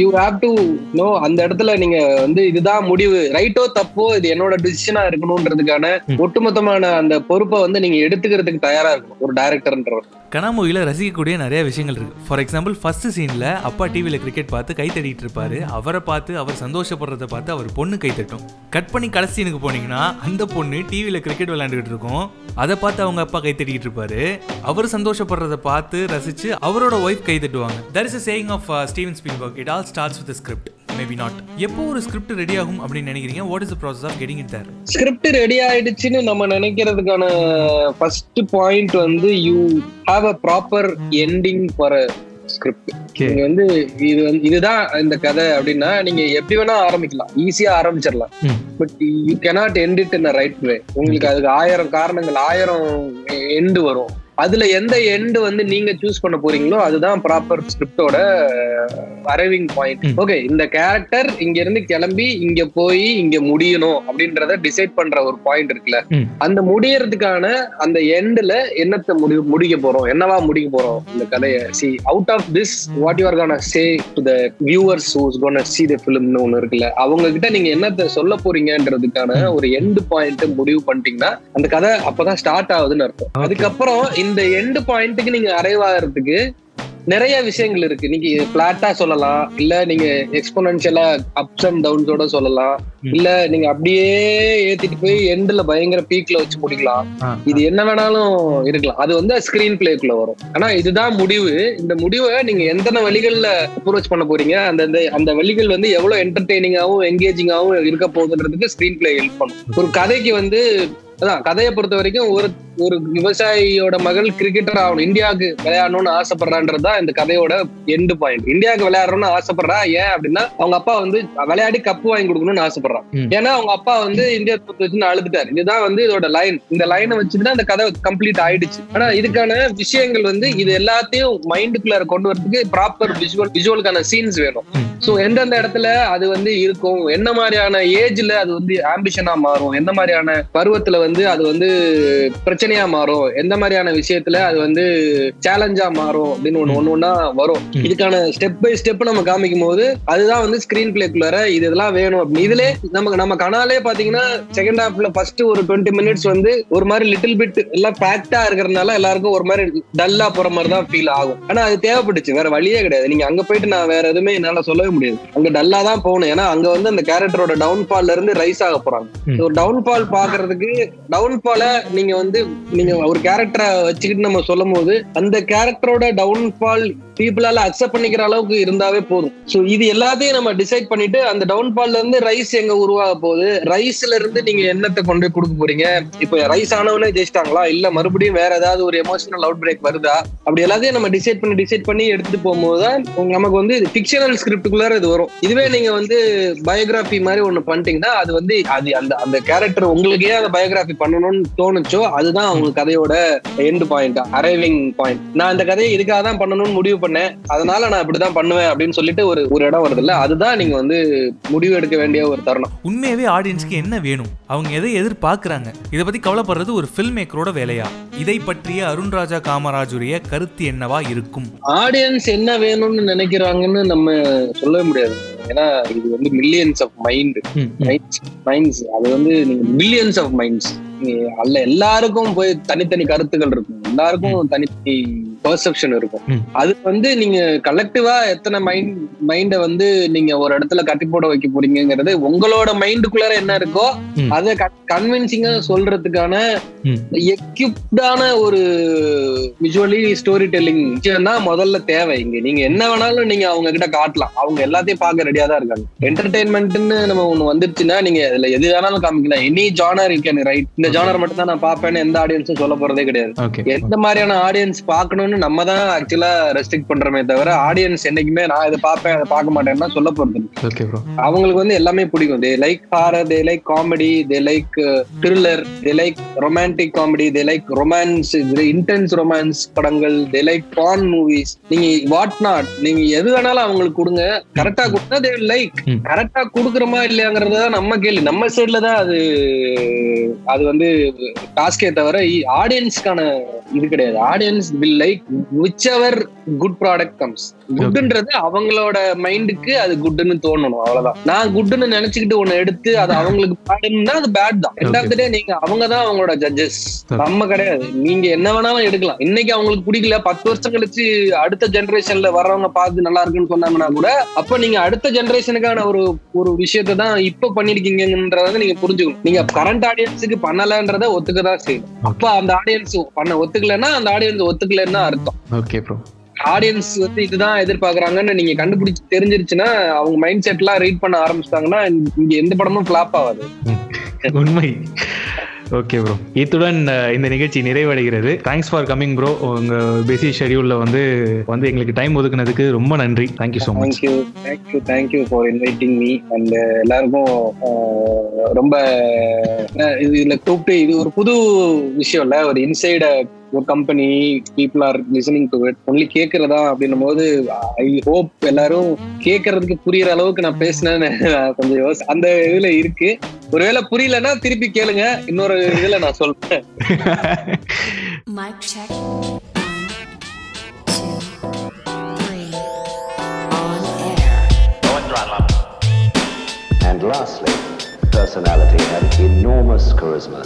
யூ ஹாவ் டு நோ அந்த இடத்துல நீங்க வந்து இதுதான் முடிவு. ரைட்டோ தப்போ இது என்னோட டிசிஷனா இருக்கணும்ன்றதுக்கான ஒட்டுமொத்தமான அந்த பொறுப்பை வந்து நீங்க எடுத்துக்கிறதுக்கு தயாரா இருக்கணும் ஒரு டைரக்டர்ன்றவர் கனா மூவில ரசிக்கக்கூடிய நிறைய விஷயங்கள் இருக்கு. ஃபார் எக்ஸாம்பிள் ஃபர்ஸ்ட் சீன்ல அப்பா டிவியில் கிரிக்கெட் பார்த்து கை தட்டிட்டு இருப்பாரு. அவரை பார்த்து அவர் சந்தோஷப்படுறத பார்த்து அவர் பொண்ணு கை தட்டும். கட் பண்ணி கடைசி சீனுக்கு போனீங்கன்னா அந்த பொண்ணு டிவியில் கிரிக்கெட் விளையாண்டுகிட்டு இருக்கும். அதை பார்த்து அவங்க அப்பா கை தட்டிட்டு இருப்பாரு. அவர் சந்தோஷப்படுறத பார்த்து ரசிச்சு அவரோட ஒய்ஃப் கை தட்டுவாங்க. There is saying of Steven Spielberg it all starts with script maybe not எப்போ ஒரு ஸ்கிரிப்ட் ரெடி ஆகும் அப்படின்னு நினைக்கிறீங்க? What is the process of getting it there script ready ஆயிடுச்சுன்னு நம்ம நினைக்கிறதுக்கான ஃபர்ஸ்ட் பாயிண்ட் வந்து you have a proper ending for a script நீங்க வந்து இது வந்து இதுதான் இந்த கதை அப்படின்னா நீங்க எப்படி வேணா ஆரம்பிக்கலாம். ஈஸியா ஆரம்பிச்சிடலாம். But you cannot end it in a right way உங்களுக்கு அதுக்கு ஆயிரம் காரணங்கள் ஆயிரம் எண்டு வரும். அதுல எந்த எண்டு வந்து நீங்க சூஸ் பண்ண போறீங்களோ அதுதான் ப்ராப்பர் ஸ்கிரிப்டோட அரைவிங் பாயிண்ட் ஓகே இந்த கேரக்டர் இங்க இருந்து கிளம்பி இங்க போய் இங்க முடியணும் அப்படின்றத டிசைட் பண்ற ஒரு பாயிண்ட் இருக்குல்ல. அந்த முடியறதுக்கான அந்த எண்ட்ல என்னத்தை முடி முடிக்க போறோம்? என்னவா முடிக்க போறோம்? இந்த கதையை. See out of this what you are gonna say to the viewers who's gonna see the ஃபிலிம்னு ஒண்ணு இருக்குல்ல. அவங்க கிட்ட நீங்க என்னத்த சொல்ல போறீங்கன்றதுக்கான ஒரு எண்டு பாயிண்ட் முடிவு பண்ணிட்டீங்கன்னா அந்த கதை அப்பதான் ஸ்டார்ட் ஆகுதுன்னு அர்த்தம். அதுக்கப்புறம் இந்த எண்டு பாயிண்ட்டுக்கு நீங்க அரைவ் ஆகிறதுக்கு நிறைய விஷயங்கள் இருக்கு. நீங்க பிளாட்டா சொல்லலாம். இல்ல நீங்க எக்ஸ்போனன்ஷியலா அப்ஸ் அண்ட் டவுன்ஸோட சொல்லலாம். இல்ல நீங்க அப்படியே ஏத்திட்டு போய் எண்ட்ல பயங்கர பீக்ல வச்சு முடிக்கலாம். இது என்ன வேணாலும் இருக்கலாம். அது வந்து ஸ்கிரீன் பிளேக்குள்ள வரும். ஆனா இதுதான் முடிவு. இந்த முடிவை நீங்க எந்தெந்த வழிகள்ல அப்ரோச் பண்ண போறீங்க? அந்த அந்த- அந்த வழிகள் வந்து எவ்வளவு என்டர்டெய்னிங்காவும் என்கேஜிங்காவும் இருக்க போகுதுன்றதுக்கு ஸ்கிரீன் பிளே ஹெல்ப் பண்ணும். ஒரு கதைக்கு வந்து அதான் கதையை பொறுத்த வரைக்கும் ஒரு ஒரு விவசாயியோட மகள் கிரிக்கெட்டர் ஆகணும். இந்தியாவுக்கு விளையாடணும்னு ஆசைப்படுறான்றது தான் இந்த கதையோட எண்டு பாயிண்ட் இந்தியாவுக்கு விளையாடணும்னு ஆசைப்படுறா? ஏன் அப்படின்னா அவங்க அப்பா வந்து விளையாடி கப்பு வாங்கி கொடுக்கணும்னு ஆசைப்படுறான். ஏன்னா அவங்க அப்பா வந்து இந்தியா தோத்து வச்சுன்னு அழுதுட்டாரு. இதுதான் வந்து இதோட லைன் இந்த லைனை வச்சுட்டு தான் அந்த கதை கம்ப்ளீட் ஆயிடுச்சு. ஆனா இதுக்கான விஷயங்கள் வந்து இது எல்லாத்தையும் மைண்டுக்குள்ள கொண்டு வரதுக்கு ப்ராப்பர் விஷுவல் விஷுவலுக்கான சீன்ஸ் வேணும். சோ எந்தெந்த இடத்துல அது வந்து இருக்கும்? என்ன மாதிரியான ஏஜ்ல அது வந்து ஆம்பிஷனா மாறும்? எந்த மாதிரியான பருவத்துல வந்து அது வந்து பிரச்சனையா மாறும்? எந்த மாதிரியான விஷயத்துல அது வந்து சேலஞ்சா மாறும்? அப்படின்னு ஒண்ணு ஒண்ணா வரும். இதுக்கான ஸ்டெப் பை ஸ்டெப் நம்ம காமிக்கும் போது அதுதான் வந்து ஸ்கிரீன் பிளேக்குள்ளார இது இதெல்லாம் வேணும் அப்படின்னு. இதுல நமக்கு நம்ம கனாலே பாத்தீங்கன்னா செகண்ட் ஹாஃப்ல ஃபர்ஸ்ட் ஒரு டுவெண்ட்டி மினிட்ஸ் வந்து ஒரு மாதிரி லிட்டில் பிட் எல்லாம் ஃபேக்டா இருக்கிறதுனால எல்லாருக்கும் ஒரு மாதிரி டல்லா போற மாதிரி தான் ஃபீல் ஆகும். ஆனா அது தேவைப்பட்டுச்சு வேற வழியே கிடையாது. நீங்க அங்க போயிட்டு நான் வேற எதுவுமே என்னால சொல்லவே முடியாது. அங்க டல்லா தான் போகணும். ஏன்னா அங்க வந்து அந்த கேரக்டரோட டவுன்ஃபால்ல இருந்து ரைஸ் ஆக போறாங்க. ஒரு டவுன்ஃபால் பாக்குறதுக்கு டவுன்ஃபால நீங்க வந்து நீங்க ஒரு கேரக்டரை வச்சுக்கிட்டு நம்ம சொல்லும் போது அந்த கேரக்டரோட டவுன்ஃபால் பீப்புளால அக்செப்ட் பண்ணிக்கிற அளவுக்கு இருந்தாவே போதும். ஸோ இது எல்லாத்தையும் நம்ம டிசைட் பண்ணிட்டு அந்த டவுன்ஃபால்ல இருந்து ரைஸ் எங்க உருவாக போகுது? ரைஸ்ல இருந்து நீங்க என்னத்தை கொண்டு போய் கொடுக்க போறீங்க? இப்ப ரைஸ் ஆனவனே ஜெயிச்சிட்டாங்களா? இல்ல மறுபடியும் வேற ஏதாவது ஒரு எமோஷனல் அவுட் பிரேக் வருதா? அப்படி எல்லாத்தையும் நம்ம டிசைட் பண்ணி டிசைட் பண்ணி எடுத்துட்டு போகும்போது தான் நமக்கு வந்து ஃபிக்ஷனல் ஸ்கிரிப்டுக்குள்ளார இது வரும். இதுவே நீங்க வந்து பயோகிராஃபி மாதிரி ஒன்னு பண்ணிட்டீங்கன்னா அது வந்து அது அந்த அந்த கேரக்டர் உங்களுக்கு ஏன் அந்த பயோகிராஃபி பண்ணணும்னு தோணுச்சோ அதுதான் அவங்க கதையோட எண்ட் பாயிண்ட் அரைவிங் பாயிண்ட் நான் அந்த கதையை இதுக்காக தான் பண்ணணும்னு முடிவு பண்ணேன். அதனால நான் இப்படிதான் பண்ணுவேன் அப்படின்னு சொல்லிட்டு ஒரு ஒரு இடம் வருது இல்ல அதுதான் நீங்க வந்து முடிவு எடுக்க வேண்டிய ஒரு தருணம். உண்மையாவே ஆடியன்ஸ்க்கு என்ன வேணும்? அவங்க எதை எதிர்பார்க்கறாங்க? இதை பத்தி கவலைப்படுறது ஒரு ஃபில்ம் மேக்கரோட வேலையா? இதை பற்றிய அருண்ராஜா காமராஜுடைய கருத்து என்னவா இருக்கும்? ஆடியன்ஸ் என்ன வேணும்னு நினைக்கிறாங்கன்னு நம்ம சொல்லவே முடியாது. ஏன்னா இது வந்து மில்லியன்ஸ் ஆஃப் மைண்ட் மைண்ட்ஸ் அது வந்து நீங்க பில்லியன்ஸ் ஆஃப் மைண்ட்ஸ் அல்ல எல்லாருக்கும் போய் தனித்தனி கருத்துக்கள் இருக்கும். எல்லாருக்கும் தனித்தனி பெர்செப்ஷன் இருக்கும். அது வந்து நீங்க கலெக்டிவா எத்தனை மைண்ட் மைண்ட வந்து நீங்க ஒரு இடத்துல கட்டி போட வைக்க போறீங்கிறது உங்களோட மைண்டுக்குள்ளார என்ன இருக்கோ அதை கன்வின்சிங்கா சொல்றதுக்கான எக்யூப்டான ஒரு விஷுவலி ஸ்டோரி டெல்லிங் தான் முதல்ல தேவை இங்க. நீங்க என்ன வேணாலும் நீங்க அவங்க கிட்ட காட்டலாம். அவங்க எல்லாத்தையும் பார்க்க ரெடியா தான் இருக்காங்க. என்டர்டைன்மெண்ட்னு நம்ம ஒண்ணு வந்துருச்சுன்னா நீங்க இதுல எது வேணாலும் காமிக்கலாம். Any genre you can write இந்த ஜானர் மட்டும் தான் நான் பார்ப்பேன்னு எந்த ஆடியன்ஸும் சொல்ல போறதே கிடையாது. எந்த மாதிரியான ஆடியன்ஸ் பார்க்கணும்னு நம்ம தான் ஆக்சுவலா ரெஸ்ட்ரிக்ட் பண்றோமே தவிர ஆடியன்ஸ் என்னைக்குமே நான் இதை பார்ப்பேன் அதை பார்க்க மாட்டேன்னா சொல்ல போறது. அவங்களுக்கு வந்து எல்லாமே பிடிக்கும். They like horror they like comedy they like thriller they like romantic comedy they like romance intense romance படங்கள் தே லைக் பான் மூவிஸ் நீங்க வாட் நாட் நீங்க எது வேணாலும் அவங்களுக்கு கொடுங்க. கரெக்டா கொடுத்தா தே லைக் கரெக்டா கொடுக்குறோமா இல்லையாங்கிறது தான் நம்ம கேள்வி. நம்ம சைட்ல தான் அது அது வந்து டாஸ்கே தவிர ஆடியன்ஸ்க்கான இது கிடையாது. Audience will like whichever good product comes குட்ன்றது அவங்களோட மைண்டுக்கு அது குட்னு தோணணும் அவ்வளவுதான். நான் குட்னு நினைச்சுக்கிட்டு ஒண்ணு எடுத்து அது அவங்களுக்கு பேடுன்னா அது பேட் தான். ரெண்டாவது டே நீங்க அவங்க தான் அவங்களோட ஜட்ஜஸ் நம்ம கிடையாது. நீங்க என்ன வேணாலும் எடுக்கலாம். இன்னைக்கு அவங்களுக்கு பிடிக்கல. பத்து வருஷம் கழிச்சு அடுத்த ஜெனரேஷன்ல வர்றவங்க பார்த்து நல்லா இருக்குன்னு சொன்னாங்கன்னா கூட அப்ப நீங்க அடுத்த ஜெனரேஷனுக்கான ஒரு ஒரு விஷயத்தை தான் இப்ப பண்ணிருக்கீங்கன்றத நீங்க புரிஞ்சுக்கணும். நீங்க கரண்ட் ஆடியன்ஸுக்கு பண்ணலன்றத ஒத்துக்கதான் செய்யணும். அப்ப அந்த ஆடியன்ஸ் பண்ண ஒத்துக்கலைன்னா அந்த ஆடியன்ஸ் ஒத்துக்கலைன்னா அர்த்தம். ஓகே ப்ரோ ஆடியன்ஸ் வந்து இதுதான் எதிர்பார்க்கறாங்கன்னு நீங்க கண்டுபிடிச்சு தெரிஞ்சிருச்சுன்னா அவங்க மைண்ட் செட் எல்லாம் ரீட் பண்ண ஆரம்பிச்சிட்டாங்கன்னா இங்க எந்த படமும் ஃபிளாப் ஆகாது. உண்மை. ஓகே ப்ரோ இத்துடன் இந்த நிகழ்ச்சி நிறைவடைகிறது. தேங்க்ஸ் ஃபார் கமிங் ப்ரோ உங்க பிஸி ஷெடியூல்ல வந்து வந்து எங்களுக்கு டைம் ஒதுக்குனதுக்கு ரொம்ப நன்றி. Thank you so much thank you thank you thank you for inviting me and எல்லாருக்கும் ரொம்ப இதுல கூப்பிட்டு இது ஒரு புது விஷயம் இல்ல. ஒரு இன்சைட ஒரு company people are listening to it only கேட்கறதா அப்படின்னும் போது ஐ ஹோப் எல்லாரும் கேட்கறதுக்கு புரியுற அளவுக்கு நான் பேசினேன்னு கொஞ்சம் யோசி அந்த இதுல இருக்கு ஒருவேளை புரியலன்னா திருப்பி கேளுங்க இன்னொரு இதுல நான் சொல்றேன் Mic check. One, two, three. On air. And lastly, personality had enormous charisma.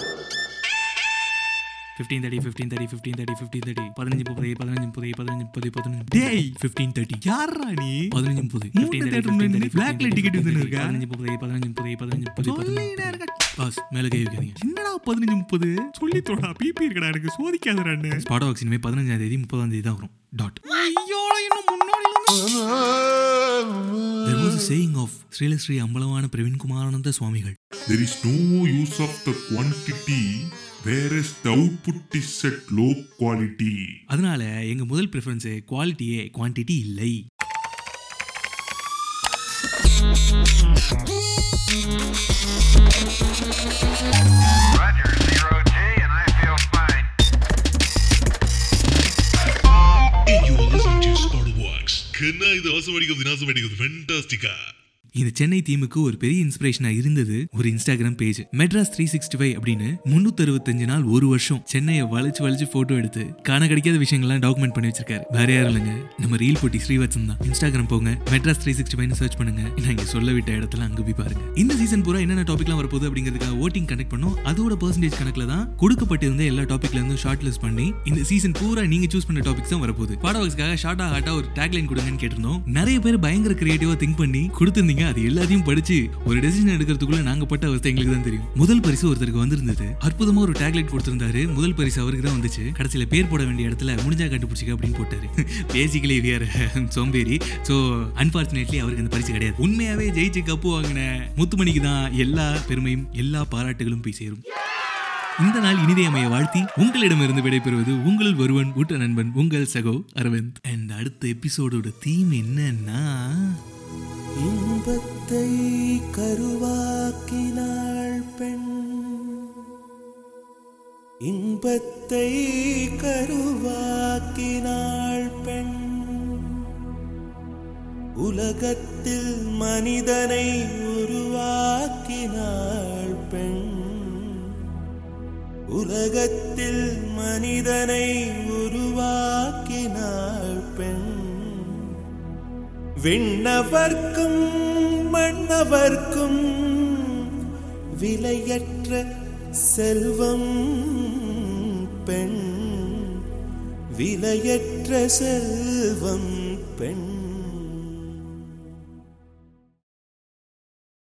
Fifteen thirty fifteen thirty fifteen thirty fifteen thirty பதினஞ்சு முப்பது பதினஞ்சு முப்பது பதினஞ்சு முப்பது பதினஞ்சு டேய் ஃபிஃப்டீன் தேர்ட்டி யாரா நீ? பதினஞ்சு முப்பது ஃபிஃப்டீன் தேர்ட்டி ஃபிஃப்டீன் தேர்ட்டி பிளாக்ல டிக்கெட் வந்து இருக்கா பதினஞ்சு முப்பது பதினஞ்சு முப்பது பதினஞ்சு முப்பது பதினஞ்சு பாஸ் மேல கை வைக்காதீங்க. என்னடா பதினஞ்சு முப்பது? சொல்லி தோடா பிபி இருக்கடா எனக்கு ஸ்பாட் வாக்ஸ் இனிமே பதினஞ்சாம் தேதி முப்பதாம் தேதி தான் வரும். Dot There was a saying of Srilasri Ambalavana Praveenkumarananda Swamigal. There is no use of the the output is at low quality. அதனால எங்க முதல் ப்ரிஃபரன்ஸ் குவாலிட்டியே குவான்டிட்டி இல்லை Hey, you are listening to Spartawax. கண்ணா இது இந்த சென்னை தீமுக்கு ஒரு பெரிய இன்ஸ்பிரேஷனா இருந்தது ஒரு Instagram page Madras three sixty five அப்படின்னு முன்னூத்தி அறுபத்தஞ்சு நாள் ஒரு வருஷம் சென்னையை வளைச்சு வளைச்சு போட்டோ எடுத்து காண கிடைக்காத விஷயங்கள்லாம் டாக்குமெண்ட் பண்ணி வச்சிருக்காரு. வேற யாரும் இல்லைங்க. நம்ம ரீல் போட்டி ஸ்ரீவத்சன் தான். இன்ஸ்டாகிராம் போங்க Madras three sixty five search பண்ணுங்க. நான் இங்க சொல்ல விட்ட இடத்துல அங்க போய் பாருங்க. இந்த சீசன் பூரா என்னென்ன டாபிக்லாம் வரப்போகுது அப்படிங்கிறதுக்காக ஓட்டிங் கனெக்ட் பண்ணோம். அதோட பர்சன்டேஜ் கணக்குல தான் கொடுக்கப்பட்டிருந்த எல்லா டாபிக்ல இருந்தும் ஷார்ட் லிஸ்ட் பண்ணி இந்த சீசன் பூரா நீங்க சூஸ் பண்ண டாபிக்ஸ் தான் வரப்போகுது. பாடவாக்ஸ்க்காக ஷார்ட்டா ஹாட்டா ஒரு டேக்லைன் கொடுங்கன்னு கேட்டிருந்தோம். நிறைய பேர் பயங்கர கிரியேட்டிவா திங்க் பண்ணி கொடுத்திருந்தீங்க. அது எல்லாத்தையும் படிச்சு ஒரு டெசிஷன் எடுக்கிறதுக்குள்ள நாங்க பட்ட அவஸ்தை எங்களுக்கு தான் தெரியும். முதல் பரிசு ஒருத்தருக்கு வந்திருந்தது. அற்புதமா ஒரு டேக்லெட் கொடுத்திருந்தாரு. முதல் பரிசு அவருக்கு தான் வந்துச்சு. கடைசியில பேர் போட வேண்டிய இடத்துல முடிஞ்சா கண்டுபிடிச்சிக்க அப்படின்னு போட்டாரு. பேசிக்கலி வியர் um, சோம்பேறி. ஸோ அன்பார்ச்சுனேட்லி அவருக்கு அந்த பரிசு கிடையாது. உண்மையாவே ஜெயிச்சு கப்பு வாங்கின முத்துமணிக்கு தான் எல்லா பெருமையும் எல்லா பாராட்டுகளும் போய் சேரும். இந்த நாள் இனிதே அமைய வாழ்த்தி உங்களிடமிருந்து விடைபெறுவது உங்கள் ஒருவன் ஊட்ட நண்பன் உங்கள் சகோ அரவிந்த். அண்ட் அடுத்த எபிசோடோட தீம் என்னன்னா இன்பத்தை கருவாக்கினாள் பெண். இன்பத்தை கருவாக்கினாள் பெண். உலகத்தில் மனிதனை உருவாக்கினாள் பெண். உலகத்தில் மனிதனை உருவாக்கினாள் பெண். விண்ணவர்க்கும் மன்னவர்க்கும் விலையற்ற செல்வம் பெண். விலையற்ற செல்வம் பெண்.